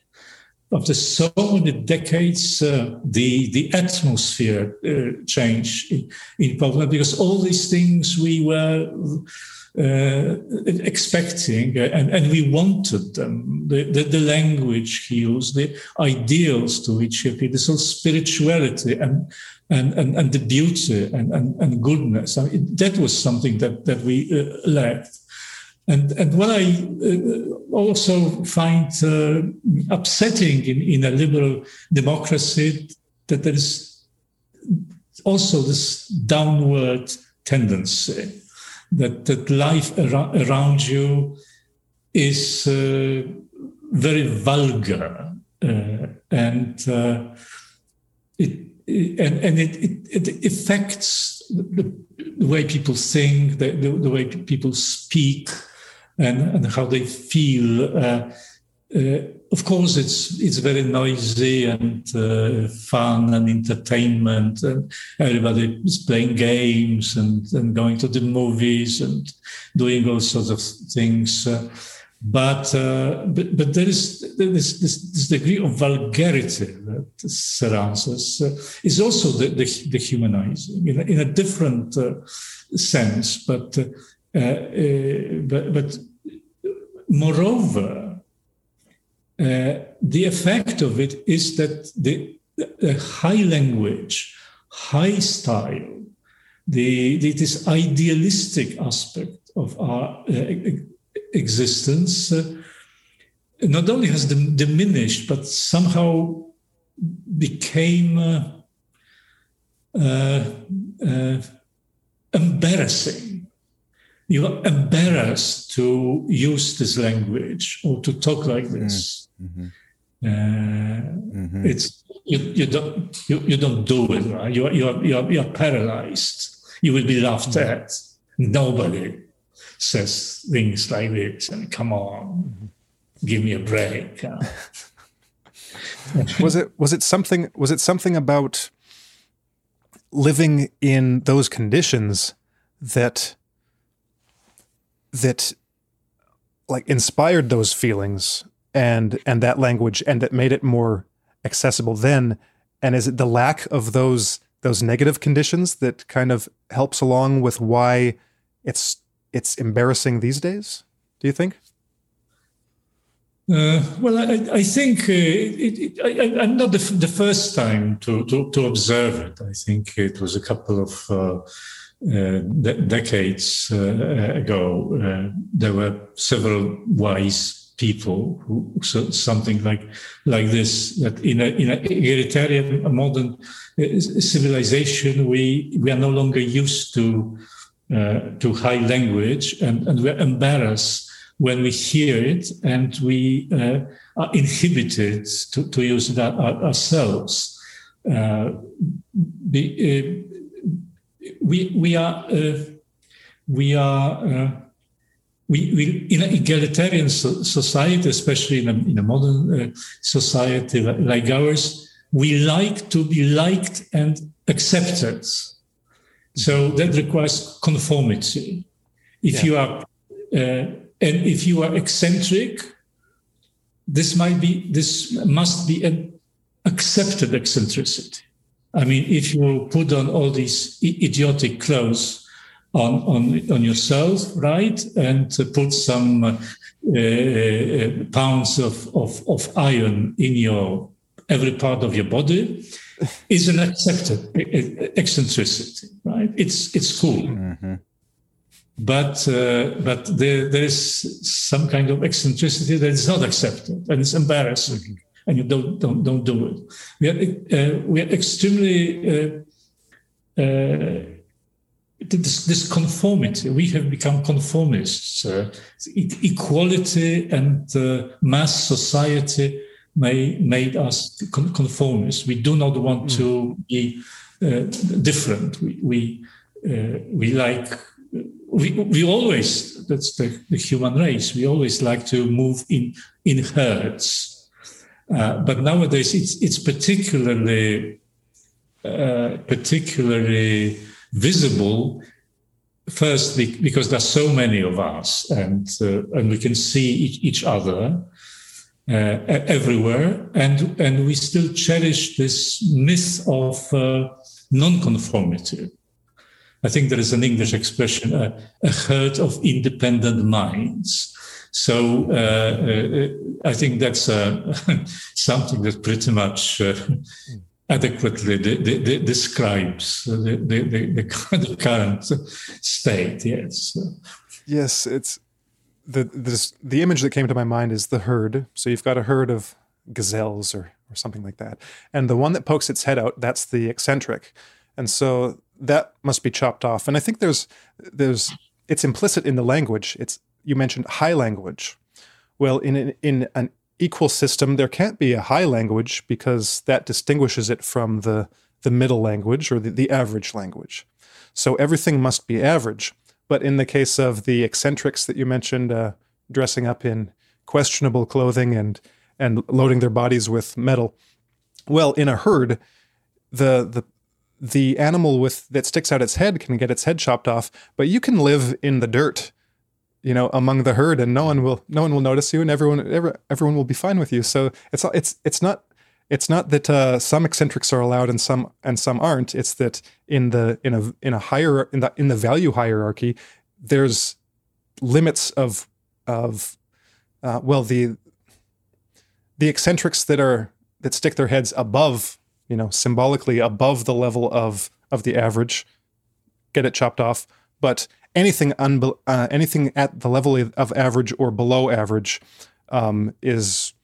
After so many decades, uh, the, the atmosphere uh, changed in, in Poland because all these things we were uh, expecting uh, and, and we wanted them. The, the, the, language he used, the ideals to which he appealed, this whole spirituality and, and, and, and the beauty and, and, and goodness. I mean, that was something that, that we uh, lacked. And, and what I uh, also find uh, upsetting in, in a liberal democracy that there is also this downward tendency that, that life ar- around you is uh, very vulgar uh, and uh, it, and, and it, it, it affects the, the, way people think, the, the, the, way people speak, and, and how they feel. Uh, uh, of course, it's it's very noisy and uh, fun and entertainment, and everybody is playing games and, and going to the movies and doing all sorts of things. But, uh, but but there is this, this, this, degree of vulgarity that surrounds us. Uh, is also the, the, the, humanizing in a, in a different uh, sense, but but but moreover uh, the effect of it is that the, the high language, high style, the, the, this idealistic aspect of our uh, existence uh, not only has diminished, but somehow became uh, uh, embarrassing you are embarrassed to use this language or to talk like this. Mm-hmm. Uh, mm-hmm. It's you, you don't you, you don't do it right. You are, you are, you are, you are paralyzed. You will be laughed mm-hmm. at. Nobody says things like this. And come on, give me a break. (laughs) (laughs)
was it was it something was it something about living in those conditions that that like inspired those feelings and and that language and that made it more accessible then and is it the lack of those those negative conditions that kind of helps along with why it's it's embarrassing these days do you think
uh, well, I, I think uh, it, it, I, am not the, the, first time to, to, to, observe it. I think it was a couple of uh, de- decades uh, ago, uh, there were several wise people who said something like like this that in a in an egalitarian modern civilization we we are no longer used to uh, to high language and, and we're embarrassed when we hear it and we uh, are inhibited to, to use that ourselves. Uh, be, we we are uh, we are uh, we, we in an egalitarian so, society, especially in a, in a modern uh, society like ours, we like to be liked and accepted. So that requires conformity. If yeah. you are uh, and if you are eccentric, this might be this must be an accepted eccentricity. I mean, if you put on all these idiotic clothes on, on, on yourself, right, and put some uh, uh, pounds of, of, of iron in your every part of your body, (laughs) is an accepted eccentricity, right? It's it's cool. Mm-hmm. But uh, but there, there is some kind of eccentricity that is not accepted and it's embarrassing. Mm-hmm and you don't don't don't do it. We are uh, we are extremely uh, uh, this, this conformity. We have become conformists. Uh, equality and mass society may made us conformists. We do not want mm. to be different. We we, we like we, we always that's the, the human race. We always like to move in in herds, uh, but nowadays it's it's particularly uh, particularly visible first because there's so many of us and uh, and we can see each, each other uh, everywhere. And and we still cherish this myth of uh, non-conformity. I think there is an english expression a herd of independent minds so uh, uh, i think that's (laughs) something that pretty much (laughs) adequately de- de- de- describes the, (laughs) the, current state. Yes.
Yes, it's the this, the image that came to my mind is the herd. So you've got a herd of gazelles or or something like that, and the one that pokes its head out that's the eccentric, and so that must be chopped off. And I think there's there's it's implicit in the language. It's you mentioned high language. Well, in in an equal system, there can't be a high language because that distinguishes it from the, the middle language or the, the average language. So everything must be average. But in the case of the eccentrics that you mentioned, uh, dressing up in questionable clothing and and loading their bodies with metal, well, in a herd, the the the animal with that sticks out its head can get its head chopped off, but you can live in the dirt you know among the herd and no one will no one will notice you and everyone every, everyone will be fine with you. So it's it's it's not it's not that uh, some eccentrics are allowed and some and some aren't. It's that in the in a in a higher in the in the value hierarchy there's limits of of uh, well the the eccentrics that are that stick their heads above you know symbolically above the level of of the average get it chopped off. But anything uh, anything at the level of average or below average um, is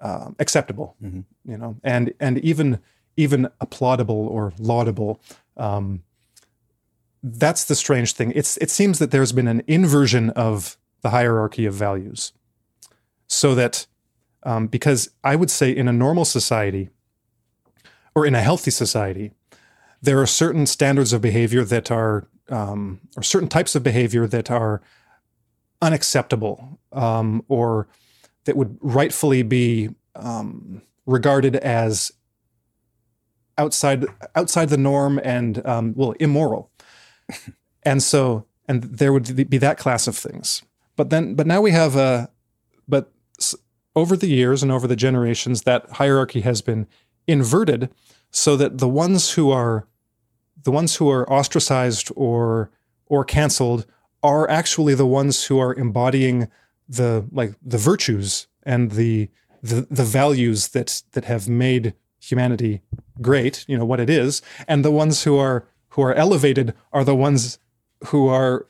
uh, acceptable, mm-hmm. you know, and and even even applaudable or laudable. Um, that's the strange thing. It's it seems that there's been an inversion of the hierarchy of values, so that um, because I would say in a normal society or in a healthy society, there are certain standards of behavior that are um, or certain types of behavior that are unacceptable um, or that would rightfully be um, regarded as outside outside the norm and um, well immoral. (laughs) And so and there would be that class of things. But then but now we have a but over the years and over the generations that hierarchy has been inverted so that the ones who are the ones who are ostracized or or canceled are actually the ones who are embodying the like the virtues and the the, the values that that have made humanity great, you know what it is, and the ones who are who are elevated are the ones who are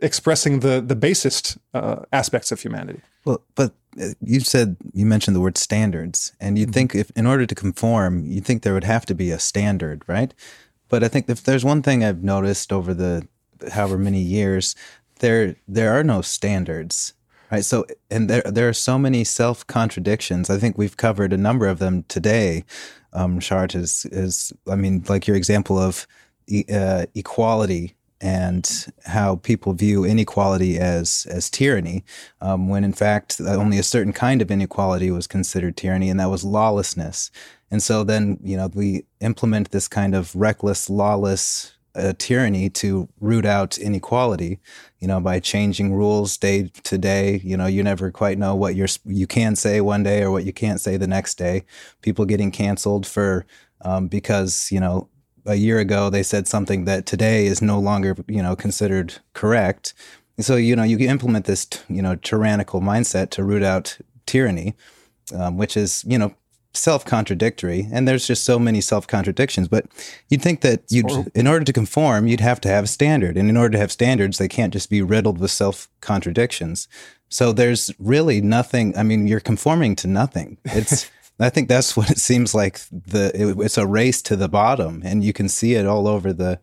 expressing the the basest uh, aspects of humanity.
Well, but uh, you said you mentioned the word standards, and you mm-hmm. think if in order to conform, you think there would have to be a standard, right? But I think if there's one thing I've noticed over the however many years, there there are no standards. Right. So and there there are so many self contradictions. I think we've covered a number of them today. Um, Chart is is I mean, like your example of e- uh, equality and how people view inequality as as tyranny, um, when in fact only a certain kind of inequality was considered tyranny, and that was lawlessness. And so then, you know, we implement this kind of reckless, lawless uh, tyranny to root out inequality, you know, by changing rules day to day. You know, you never quite know what you're, you can say one day or what you can't say the next day. People getting canceled for, um, because, you know, a year ago they said something that today is no longer, you know, considered correct. so, you know, you implement this, you know, tyrannical mindset to root out tyranny, um, which is, you know, self contradictory, and there's just so many self contradictions. But you'd think that you'd, in order to conform, you'd have to have a standard, and in order to have standards, they can't just be riddled with self contradictions. So there's really nothing. I mean, you're conforming to nothing. It's. I think that's what it seems like. The it, it's a race to the bottom, and you can see it all over the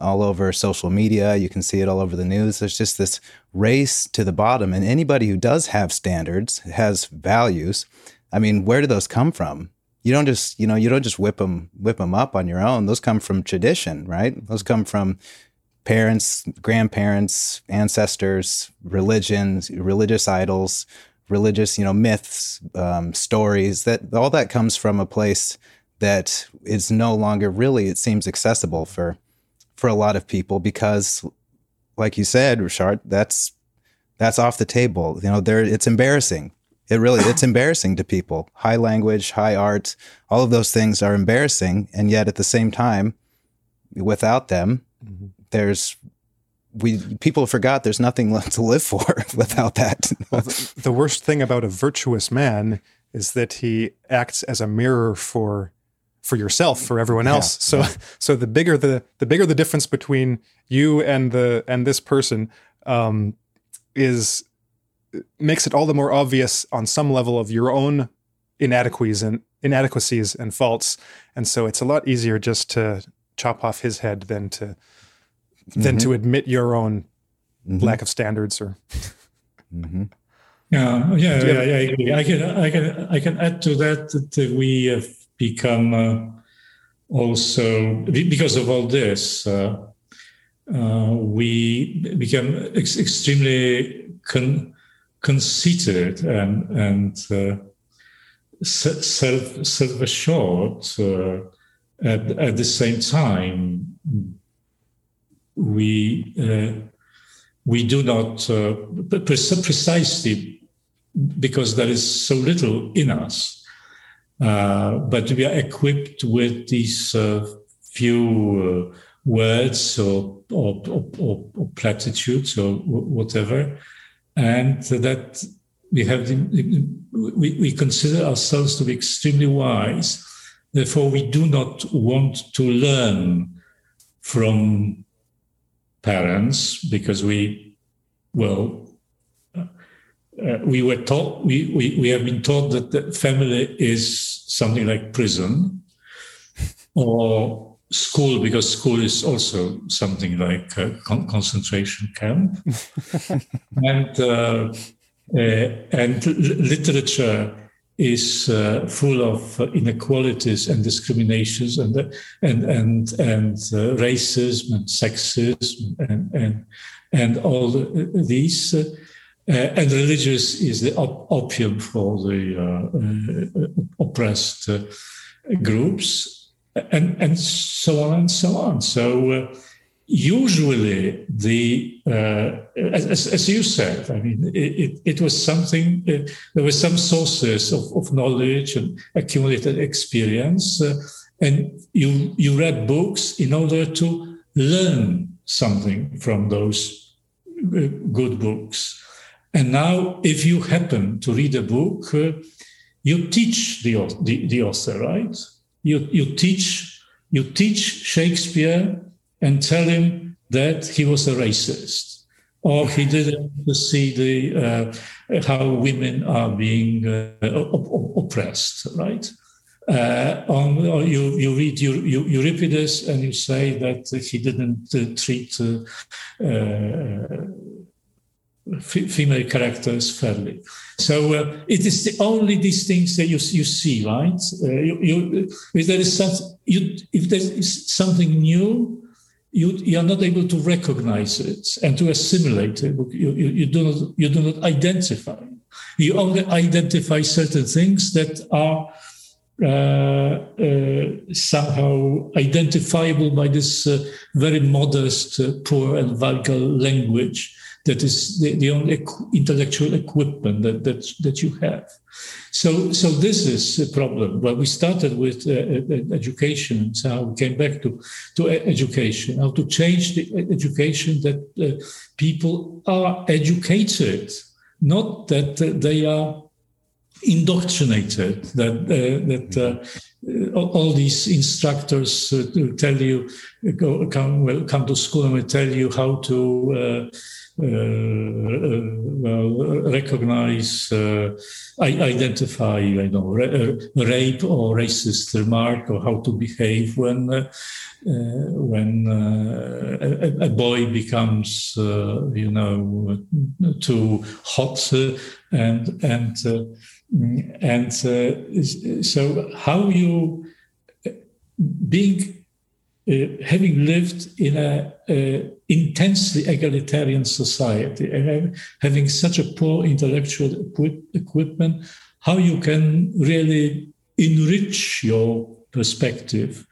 all over social media. You can see it all over the news. There's just this race to the bottom. And anybody who does have standards, has values, I mean, where do those come from? You don't just, you know, you don't just whip them, whip them up on your own. Those come from tradition, right? Those come from parents, grandparents, ancestors, religions, religious idols, religious, you know, myths, um, stories. That all that comes from a place that is no longer really, it seems, accessible for for a lot of people because, like you said, Richard, that's that's off the table. You know, there it's embarrassing. It really it's embarrassing to people. High language, high art, all of those things are embarrassing, and yet at the same time, without them, mm-hmm. there's we people forgot there's nothing (laughs) left to live for (laughs) without that.
well, the, the worst thing about a virtuous man is that he acts as a mirror for for yourself for everyone else yeah, so yeah. (laughs) so the bigger the the bigger the difference between you and the and this person um is makes it all the more obvious on some level of your own inadequacies and inadequacies and faults and so it's a lot easier just to chop off his head than to mm-hmm. than to mm-hmm. admit your own mm-hmm. lack of standards or
mm-hmm. yeah yeah, yeah, yeah I, agree. I can i can i can add to that that we have become uh, also because of all this uh, uh, we become ex- extremely con- conceited and and uh, self self assured. Uh, at, at the same time, we uh, we do not uh, precisely because there is so little in us, uh, but we are equipped with these few words or or, or, or platitudes or whatever and that we have we, we consider ourselves to be extremely wise. Therefore we do not want to learn from parents because we well uh, we were taught we, we, we have been taught that the family is something like prison or school because school is also something like a con- concentration camp. (laughs) And uh, uh, and literature is uh, full of inequalities and discriminations and and and and uh, racism and sexism and and and all the, these uh, and religious is the op- opium for the uh, oppressed groups and and so on and so on. So uh, usually the uh, as, as, you said, I mean, it, it was something. Uh, there were some sources of, of knowledge and accumulated experience, uh, and you you read books in order to learn something from those uh, good books. And now, if you happen to read a book, uh, you teach the, the, the author, right? You, you teach you teach Shakespeare and tell him that he was a racist or he didn't see the uh, how women are being uh, op- oppressed, right? Uh, on, you, you read Euripides and you say that he didn't uh, treat uh, uh, female characters fairly. So uh, it is the only these things that you, you see, right? Uh, you, you, if there is some, you, if there is something new, you, you are not able to recognize it and to assimilate it. You, you, you, do not you do not identify. You only identify certain things that are uh, uh, somehow identifiable by this uh, very modest, uh, poor, and vulgar language that is the, the only intellectual equipment that, that, that you have. So, so this is a problem. Well, we started with uh, education, so how we came back to, to education, how to change the education that uh, people are educated, not that uh, they are indoctrinated, that, uh, that uh, all these instructors uh, tell you go come well come to school and will tell you how to uh, uh, Uh, uh, well, recognize, uh, identify, I know, uh, rape or racist remark, or how to behave when uh, when a, a, boy becomes, you know, too hot, and and and so how you being uh, having lived in an a, intensely egalitarian society and having such a poor intellectual equip, equipment, how you can really enrich your perspective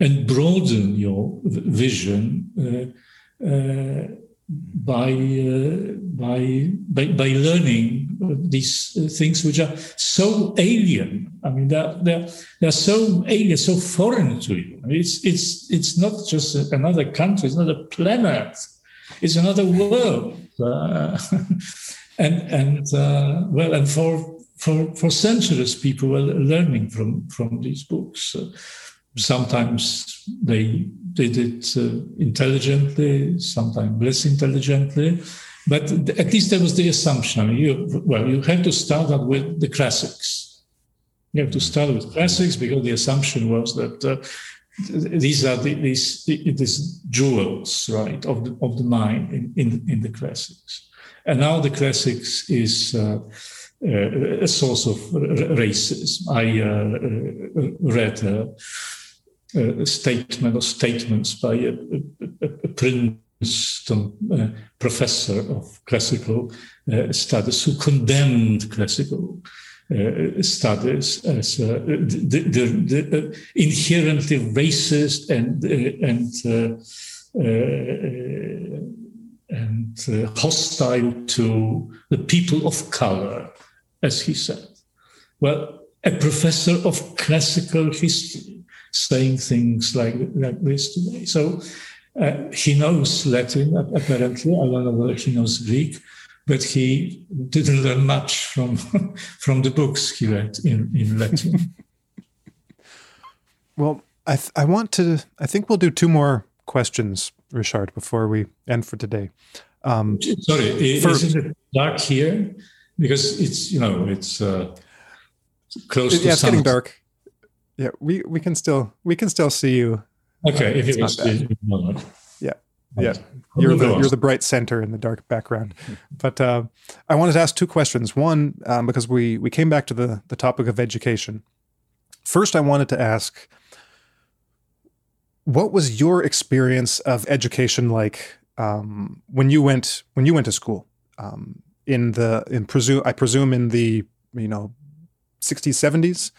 and broaden your vision uh, uh, by, uh, by, by, by learning these things which are so alien. I mean, they're, they're, they're so alien, so foreign to you. It's, it's, it's not just another country, it's not a planet, it's another world. Uh, (laughs) and, and uh, well, and for, for, for centuries, people were learning from, from these books. Uh, sometimes they did it uh, intelligently, sometimes less intelligently. But at least that was the assumption. You, well, you have to start out with the classics. You have to start with classics because the assumption was that uh, these are the, these, these jewels, right, of the, of the mind in, in, in the classics. And now the classics is uh, uh, a source of racism. I uh, uh, read a uh, statement or statements by a, a, a Princeton uh, professor of classical uh, studies who condemned classical uh, studies as uh, the, the, the, uh, inherently racist and and and hostile to the people of color, as he said. Well, a professor of classical history saying things like, like this today. So uh, he knows Latin, apparently. I don't know whether he knows Greek, but he didn't learn much from, (laughs) from the books he read in, in Latin. (laughs)
well, I, th- I want to, I think we'll do two more questions, Richard, before we end for today.
Um, Sorry, for, isn't it dark here? Because it's, you know, it's uh, close
to Yeah, it's sun. getting dark yeah, we we can still we can still see you.
Okay, uh, if it was
yeah, yeah, you're the you're the bright center in the dark background. But uh, I wanted to ask two questions. One, um, because we we came back to the the topic of education. First, I wanted to ask, what was your experience of education like um, when you went when you went to school? Um, in the in presume I presume in the you know 60s 70s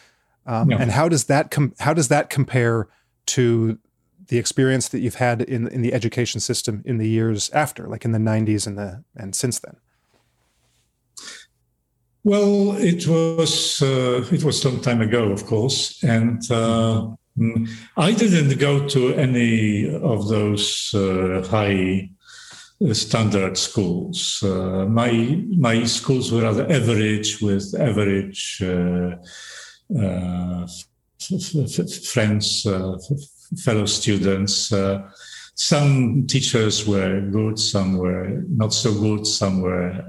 um, And how does that com- how does that compare to the experience that you've had in in the education system in the years after, like in the '90s and the and since then?
Well, it was uh, it was some time ago, of course, and uh, I didn't go to any of those uh, high standard schools. Uh, my my schools were rather average, with average uh, friends, uh, fellow students. Uh, some teachers were good, some were not so good, some were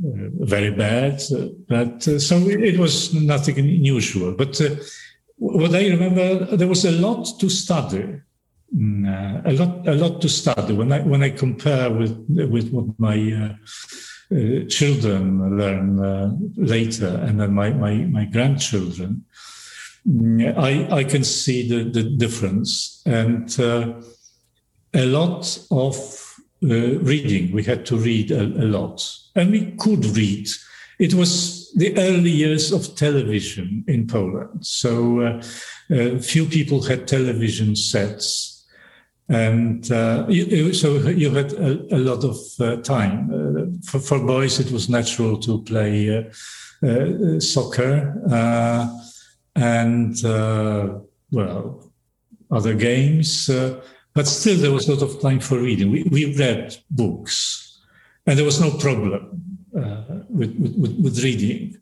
very bad. But so it was nothing unusual. But what I remember, there was a lot to study. Mm, a lot, a lot to study. When I when I compare with with what my uh, uh, children learn uh, later, and then my, my, my grandchildren, mm, I, I can see the, the difference. And uh, a lot of uh, reading, we had to read a, a, lot, and we could read. It was the early years of television in Poland. So uh, few people had television sets and uh, you, so you had a, a lot of uh, time. Uh, for, for, boys, it was natural to play uh, uh, soccer uh, and, well, other games. but still, there was a lot of time for reading. We, we read books, and there was no problem with, with, with, reading.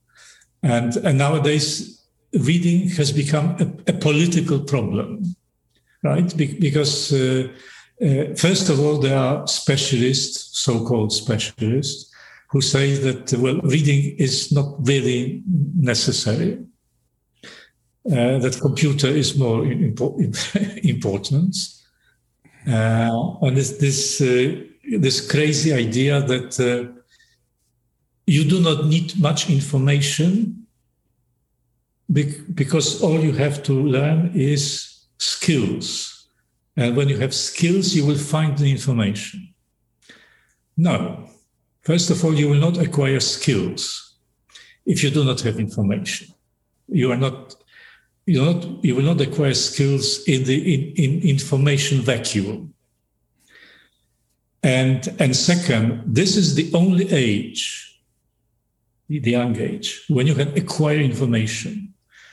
And, and nowadays, reading has become a, a political problem, right? Be- because uh, uh, first of all, there are specialists, so-called specialists, who say that well, reading is not really necessary. Uh, that computer is more impo- (laughs) important, uh, and this this, uh, this crazy idea that uh, you do not need much information because all you have to learn is skills. And when you have skills, you will find the information. No. First of all, you will not acquire skills if you do not have information. You are not, you not, you will not acquire skills in the in, in information vacuum. And and second, this is the only age the young age, when you can acquire information.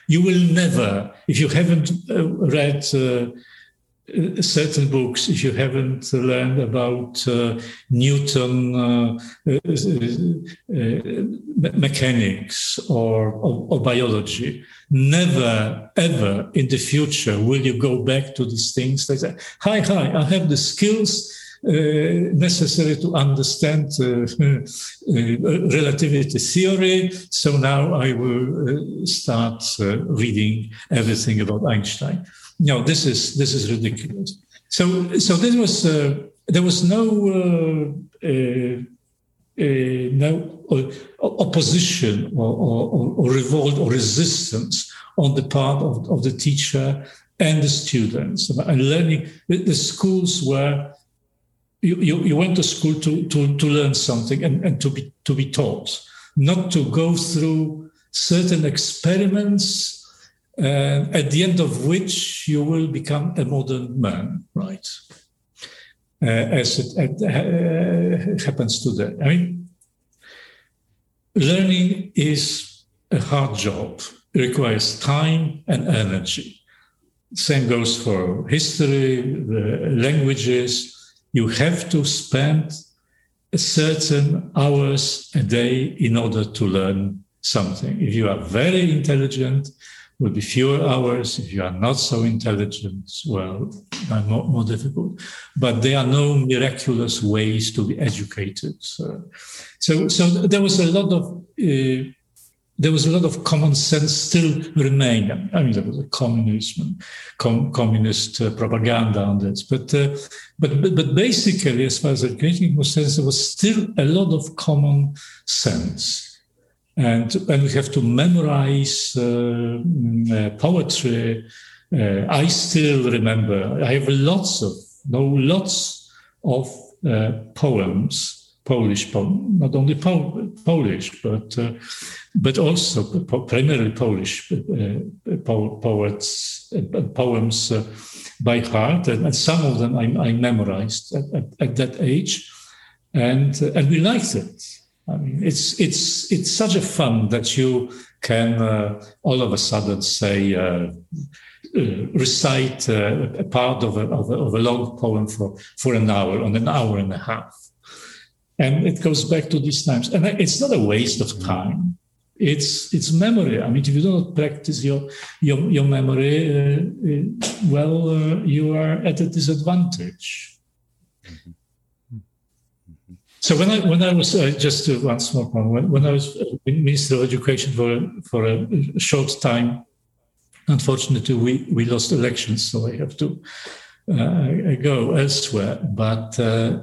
You will never, if you haven't uh, read uh, certain books, if you haven't learned about uh, Newton mechanics or, or, or, biology, never ever in the future will you go back to these things. Say, "Hi, hi, I have the skills." Uh, necessary to understand uh, (laughs) uh, relativity theory. So now I will start reading everything about Einstein. No, this is this is ridiculous. So so this was there was no. Uh, no uh, opposition or, or, or, revolt or resistance on the part of, of the teacher and the students. And learning, the, the schools were you, you, you went to school to, to, to learn something and, and to be to be taught, not to go through certain experiments uh, at the end of which you will become a modern man, right? Uh, as it, uh, happens today. I mean, learning is a hard job. It requires time and energy. Same goes for history, the languages, you have to spend certain hours a day in order to learn something. If you are very intelligent, will be fewer hours. If you are not so intelligent, well, more, more difficult. But there are no miraculous ways to be educated. So, so, so there was a lot of uh, there was a lot of common sense still remained. I mean, there was a communism, com- communist uh, propaganda on this, but, uh, but, but but basically, as far as education was concerned, there was still a lot of common sense, and and we have to memorize uh, mm, uh poetry. Uh, I still remember. I have lots of no lots of uh, poems Polish, poem, not only Polish, but uh, but also primarily Polish uh, poets, uh, poems uh, by heart, and, and, some of them I, I memorized at, at, at, that age, and uh, and we liked it. I mean, it's it's it's such a fun that you can uh, all of a sudden say. recite a part of a, of a, of a long poem for, for an hour, on an hour and a half and it goes back to these times. And it's not a waste of time. It's it's memory. I mean, if you don't practice your your, your memory, uh, uh, well, uh, you are at a disadvantage. So when I when I was uh, just once more when, when I was Minister of Education for for a short time, unfortunately we we lost elections, so I have to uh, go elsewhere. But uh,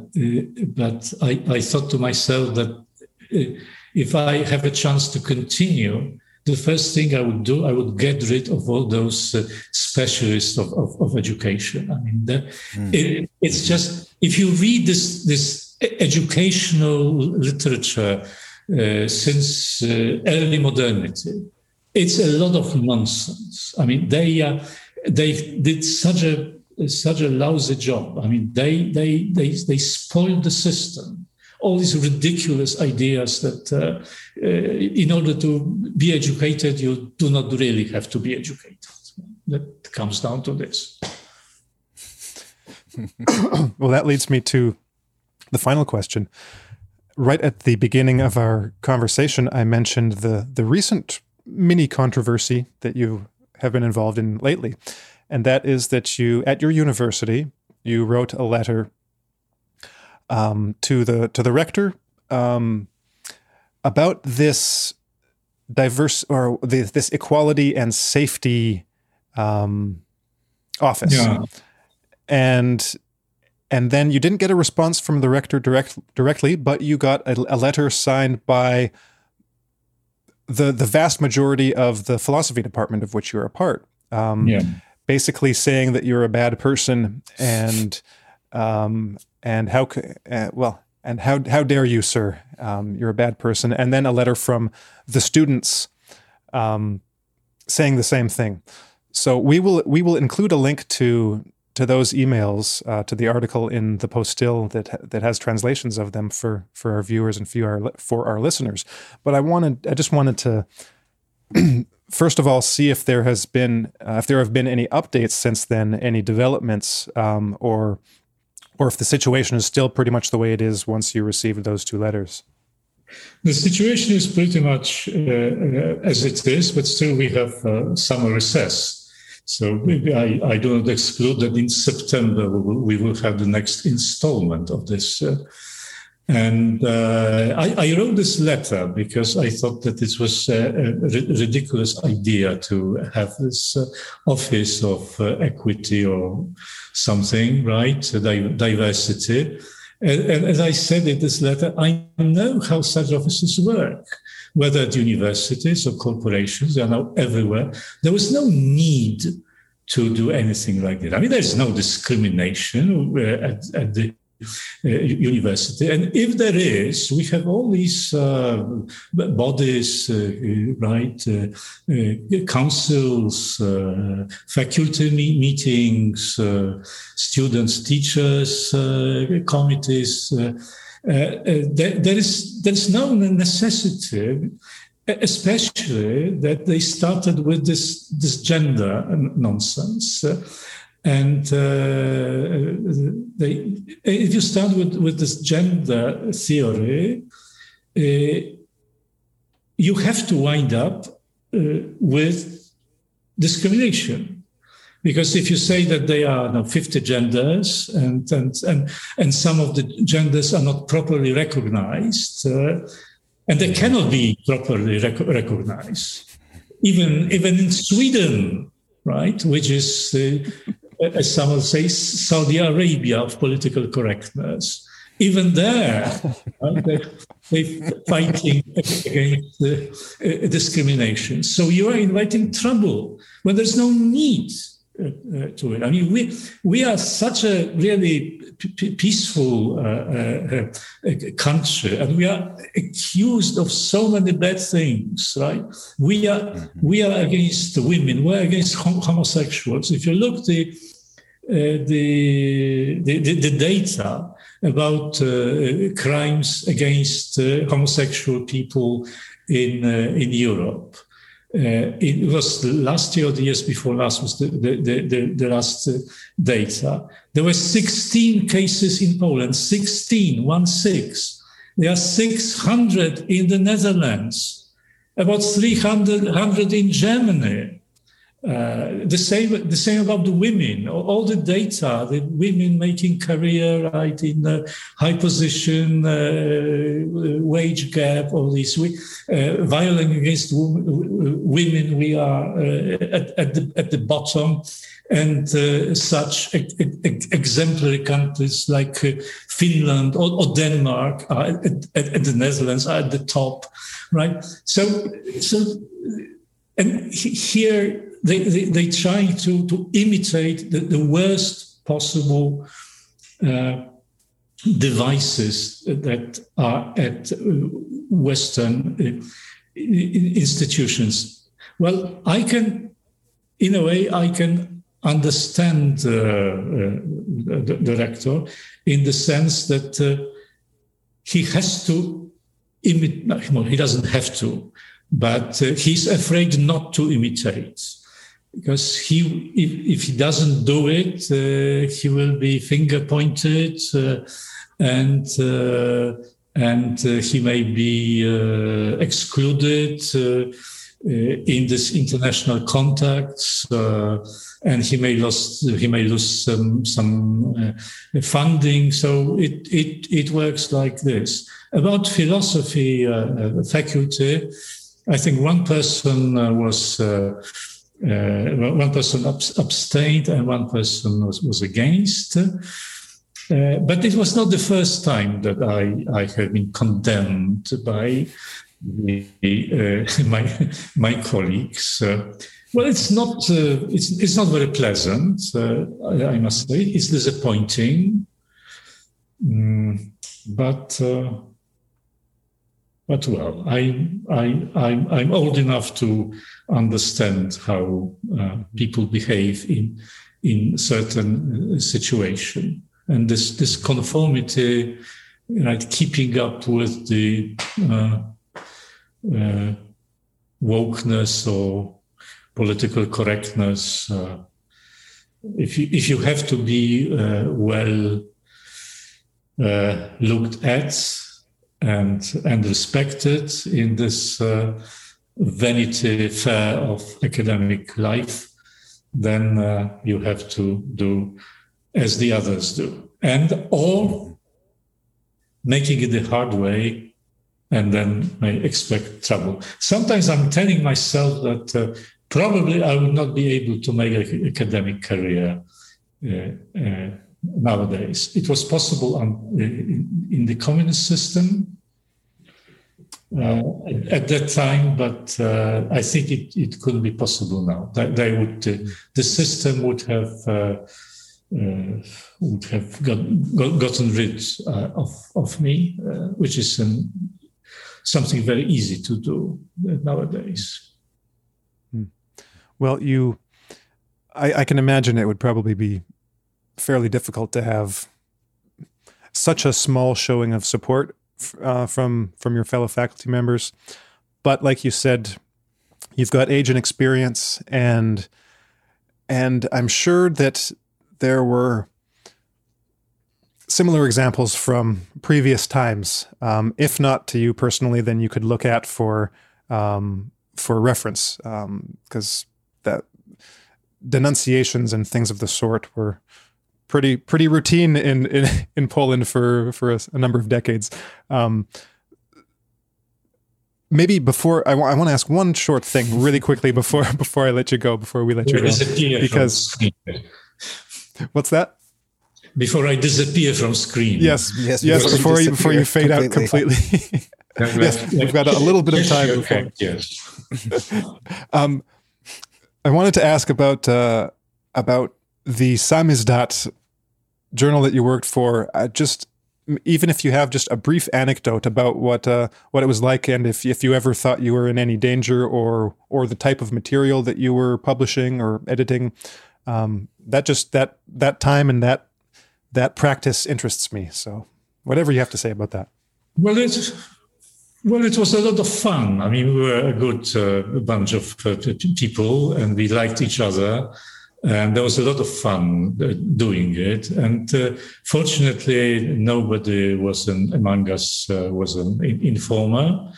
but I, I thought to myself that uh, if I have a chance to continue, the first thing I would do, I would get rid of all those uh, specialists of, of, of, education. I mean, the, mm. it, it's just if you read this this educational literature uh, since uh, early modernity, it's a lot of nonsense. I mean, they they did such a such a lousy job. I mean, they they they they spoiled the system. All these ridiculous ideas that uh, uh, in order to be educated, you do not really have to be educated. That comes down to this. (coughs)
well, that leads me to the final question. Right at the beginning of our conversation, I mentioned the the recent mini controversy that you have been involved in lately, and that is that you at your university you wrote a letter um, to the to the rector um, about this diverse or the, this equality and safety um, office, yeah. and and then you didn't get a response from the rector direct directly, but you got a, a letter signed by the the vast majority of the philosophy department of which you're a part. Um, yeah. Basically saying that you're a bad person and um, and how uh, well and how how dare you, sir? Um, you're a bad person. And then a letter from the students um, saying the same thing. So we will we will include a link to to those emails uh, to the article in the Postil that that has translations of them for for our viewers and for our for our listeners. But I wanted I just wanted to (clears throat) first of all see if there has been uh, if there have been any updates since then, any developments um, or or if the situation is still pretty much the way it is once you received those two letters.
The situation is pretty much uh, uh as it is, but still we have uh, summer recess. So I, I do not exclude that in September we will, we will have the next installment of this. And uh, I, I, wrote this letter because I thought that it was a, ridiculous idea to have this uh, office of uh, equity or something, right? diversity. And, and, as I said in this letter, I know how such offices work, whether at universities or corporations, they are now everywhere. There was no need to do anything like that. I mean, there's no discrimination uh, at, at the university. And if there is, we have all these uh, bodies, uh, right? Uh, uh, councils, uh, faculty meetings, students, teachers, committees. There, there is there's no necessity especially that they started with this this gender nonsense and uh, they, if you start with, with this gender theory, uh, you have to wind up uh, with discrimination. Because if you say that there are now 50 genders and, and, and, and some of the genders are not properly recognized, uh, and they cannot be properly rec- recognized, even, even in Sweden, right, which is as some would say, Saudi Arabia of political correctness. Even there, (laughs) they, they're fighting against uh, discrimination. So you are inviting trouble when there's no need uh, uh, to it. I mean, we we are such a really p- peaceful uh, uh, uh, country, and we are accused of so many bad things. Right? We are mm-hmm. we are against women. We're against hom- homosexuals. If you look the the, the, the data about crimes against homosexual people in in Europe. Uh, it was last year or the years before last was the, the, the, the last uh, data. There were 16 cases in Poland, 16, one six. There are 600 in the Netherlands, about 300 in Germany. Uh, the same, the same about the women. All the data, the women making career right in high position, uh, wage gap, all this. We, uh, violence against women, we are uh, at, at, the at the bottom, and such exemplary countries like Finland or, or Denmark are at, at the Netherlands are at the top, right? So, so, and here they, they, try to, to imitate the, the worst possible uh, devices that are at Western uh, institutions. Well, I can, in a way, I can understand uh, uh, the, the, rector in the sense that uh, he has to imitate, no, he doesn't have to, but uh, he's afraid not to imitate because he if, if he doesn't do it uh, he will be finger pointed uh, and uh, and uh, he may be uh, excluded uh, in this international contacts, and he may lose he may lose some some funding. So it it it works like this. About philosophy faculty, I think one person was. Uh, one person abstained and one person was, was against. Uh, but it was not the first time that I, I have been condemned by the, uh, (laughs) my, my colleagues. Uh, well, it's not, uh, it's, it's not very pleasant, uh, I, I, must say. It's disappointing. Mm, but, but well, I, I, I'm, I'm old enough to understand how people behave in, in certain situation and this this conformity, right, keeping up with the uh, uh, wokeness or political correctness. Uh, if you if you have to be uh, well uh, looked at and and respected in this uh, vanity fair of academic life, then you have to do as the others do, and all making it the hard way and then may expect trouble. Sometimes I'm telling myself that uh, probably I will not be able to make an academic career uh, uh, nowadays. It was possible on, in, in, the communist system uh, at that time, but uh, I think it, it couldn't be possible now. They, they would, uh, the system would have uh, would have got, got, gotten rid uh, of, of me, uh, which is something very easy to do nowadays.
Hmm. Well, you, I, I, can imagine it would probably be fairly difficult to have such a small showing of support uh, from from your fellow faculty members. But like you said, you've got age and experience, and and I'm sure that there were similar examples from previous times. Um, if not to you personally, then you could look at for um, for reference because um, that denunciations and things of the sort were pretty pretty routine in in, (laughs) in Poland for for a, a number of decades. Um, maybe before I, w- I want to ask one short thing really quickly before (laughs) before I let you go before we let you go because What's that?
Before I disappear from screen.
Yes, yes, yes. Before you before you fade completely. out completely. (laughs) yes, we've got a little bit of time before.
Yes.
um, I wanted to ask about uh, about the Samizdat journal that you worked for. Uh, just even if you have just a brief anecdote about what uh, what it was like, and if if you ever thought you were in any danger, or or the type of material that you were publishing or editing, um, that just that that time and that that practice interests me. So whatever you have to say about that.
Well, it well, it was a lot of fun. I mean, we were a good uh, bunch of uh, people, and we liked each other. And there was a lot of fun uh, doing it. And uh, fortunately, nobody was an, among us uh, was an informer.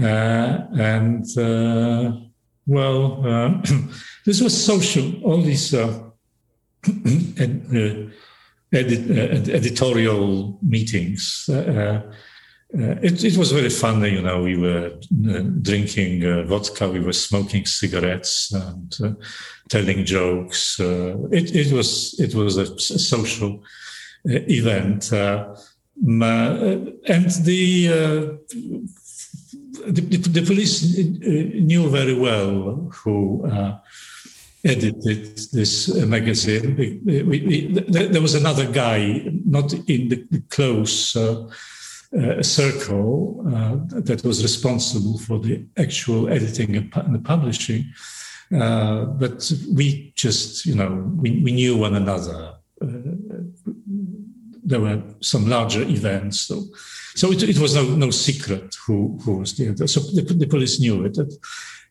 Uh, and well, (clears throat) this was social. All these (clears throat) ed, uh, edit, uh, editorial meetings. Uh, it, it, was very fun, you know. We were uh, drinking uh, vodka, we were smoking cigarettes, and uh, telling jokes. it, it was it was a social event, and the the, the, police knew very well who uh, edited this uh, magazine. We, we, we, there was another guy, not in the close uh, uh, circle, uh, that was responsible for the actual editing and the publishing. Uh, but we just, you know, we, we knew one another. There were some larger events, so so it, it was no no secret who who was the there. So the, the police knew it.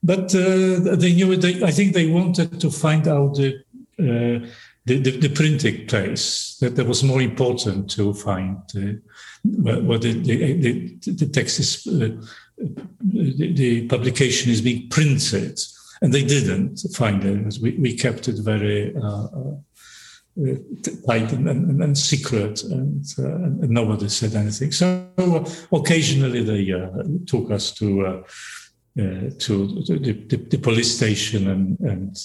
But uh, they knew it. They, I think they wanted to find out the, uh, the, the, the, printing place that, that was more important to find uh, what the, the, the, text is, uh, the, the, publication is being printed. And they didn't find it. We, we kept it very uh, uh tight and, and, and, secret, and, uh, and, nobody said anything. So occasionally they uh, took us to uh, to the, police station and and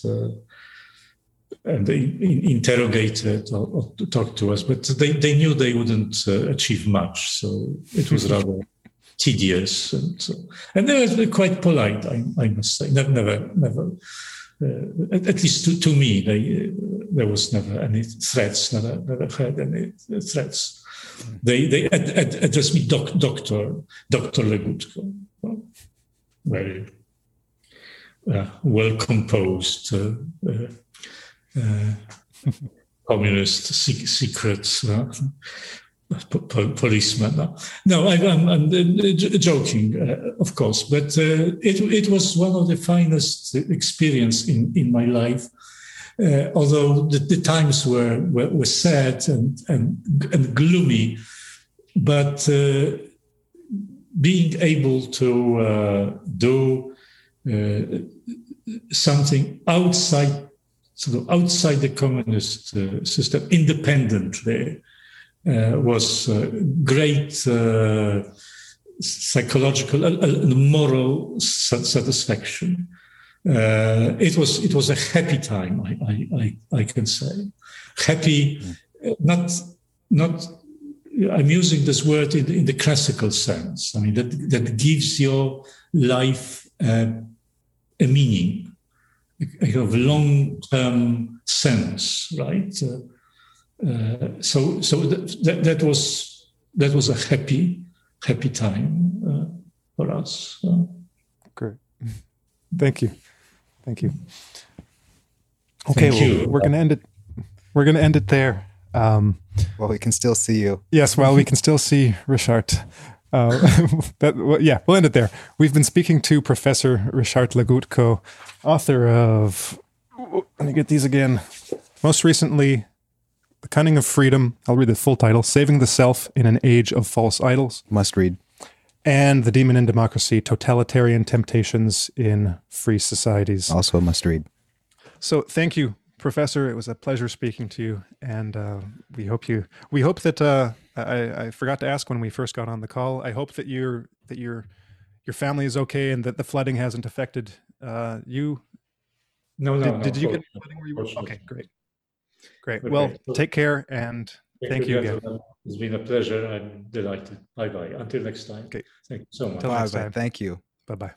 and they interrogated or, or talked to us, but they, they knew they wouldn't uh, achieve much. So it was rather (laughs) tedious. And, uh, and they were quite polite, I, I must say. Never, never, never uh, at, at, least to, to me, they, uh, there was never any threats, never, never had any threats. They, they ad, ad, addressed me doc, doctor, Dr. Legutko. Very uh, well composed uh, uh, communist secrets uh, policeman. No, I, am uh, joking, uh, of course, but uh, it, it was one of the finest experience in, in my life. Uh, although the, the, times were, were, were sad and, and, and gloomy, but being able to do something outside sort of outside the communist uh, system independently uh, was uh, great psychological and moral satisfaction. Uh, it was it was a happy time, I, I, I, I can say, happy, not not. I'm using this word in, in the classical sense. I mean that that gives your life uh, a meaning a kind of long-term sense, right? Uh, uh, so, so that, that, that, was that was a happy, happy time uh, for us.
Great, thank you, thank you. Okay, thank well, you. we're gonna end it. We're gonna end it there. Um,
well, we can still see you.
Yes, well, we can still see Richard. Uh, (laughs) that, well, yeah, we'll end it there. We've been speaking to Professor Richard Legutko, author of, let me get these again. Most recently, The Cunning of Freedom. I'll read the full title Saving the Self in an Age of False Idols.
Must read.
And The Demon in Democracy Totalitarian Temptations in Free Societies.
Also must read.
So thank you, Professor. It was a pleasure speaking to you. And uh, we hope you, we hope that. Uh, I, I forgot to ask when we first got on the call. I hope that your that your your family is okay and that the flooding hasn't affected uh, you.
No, no.
Did,
no,
did you get flooding where you were? Okay, great, great. Okay. Well, take care and thank, thank you again.
It's been a pleasure. I'm delighted. Bye bye. Until next time. Okay. Thank you so much.
Until next time. Thank you.
Bye bye.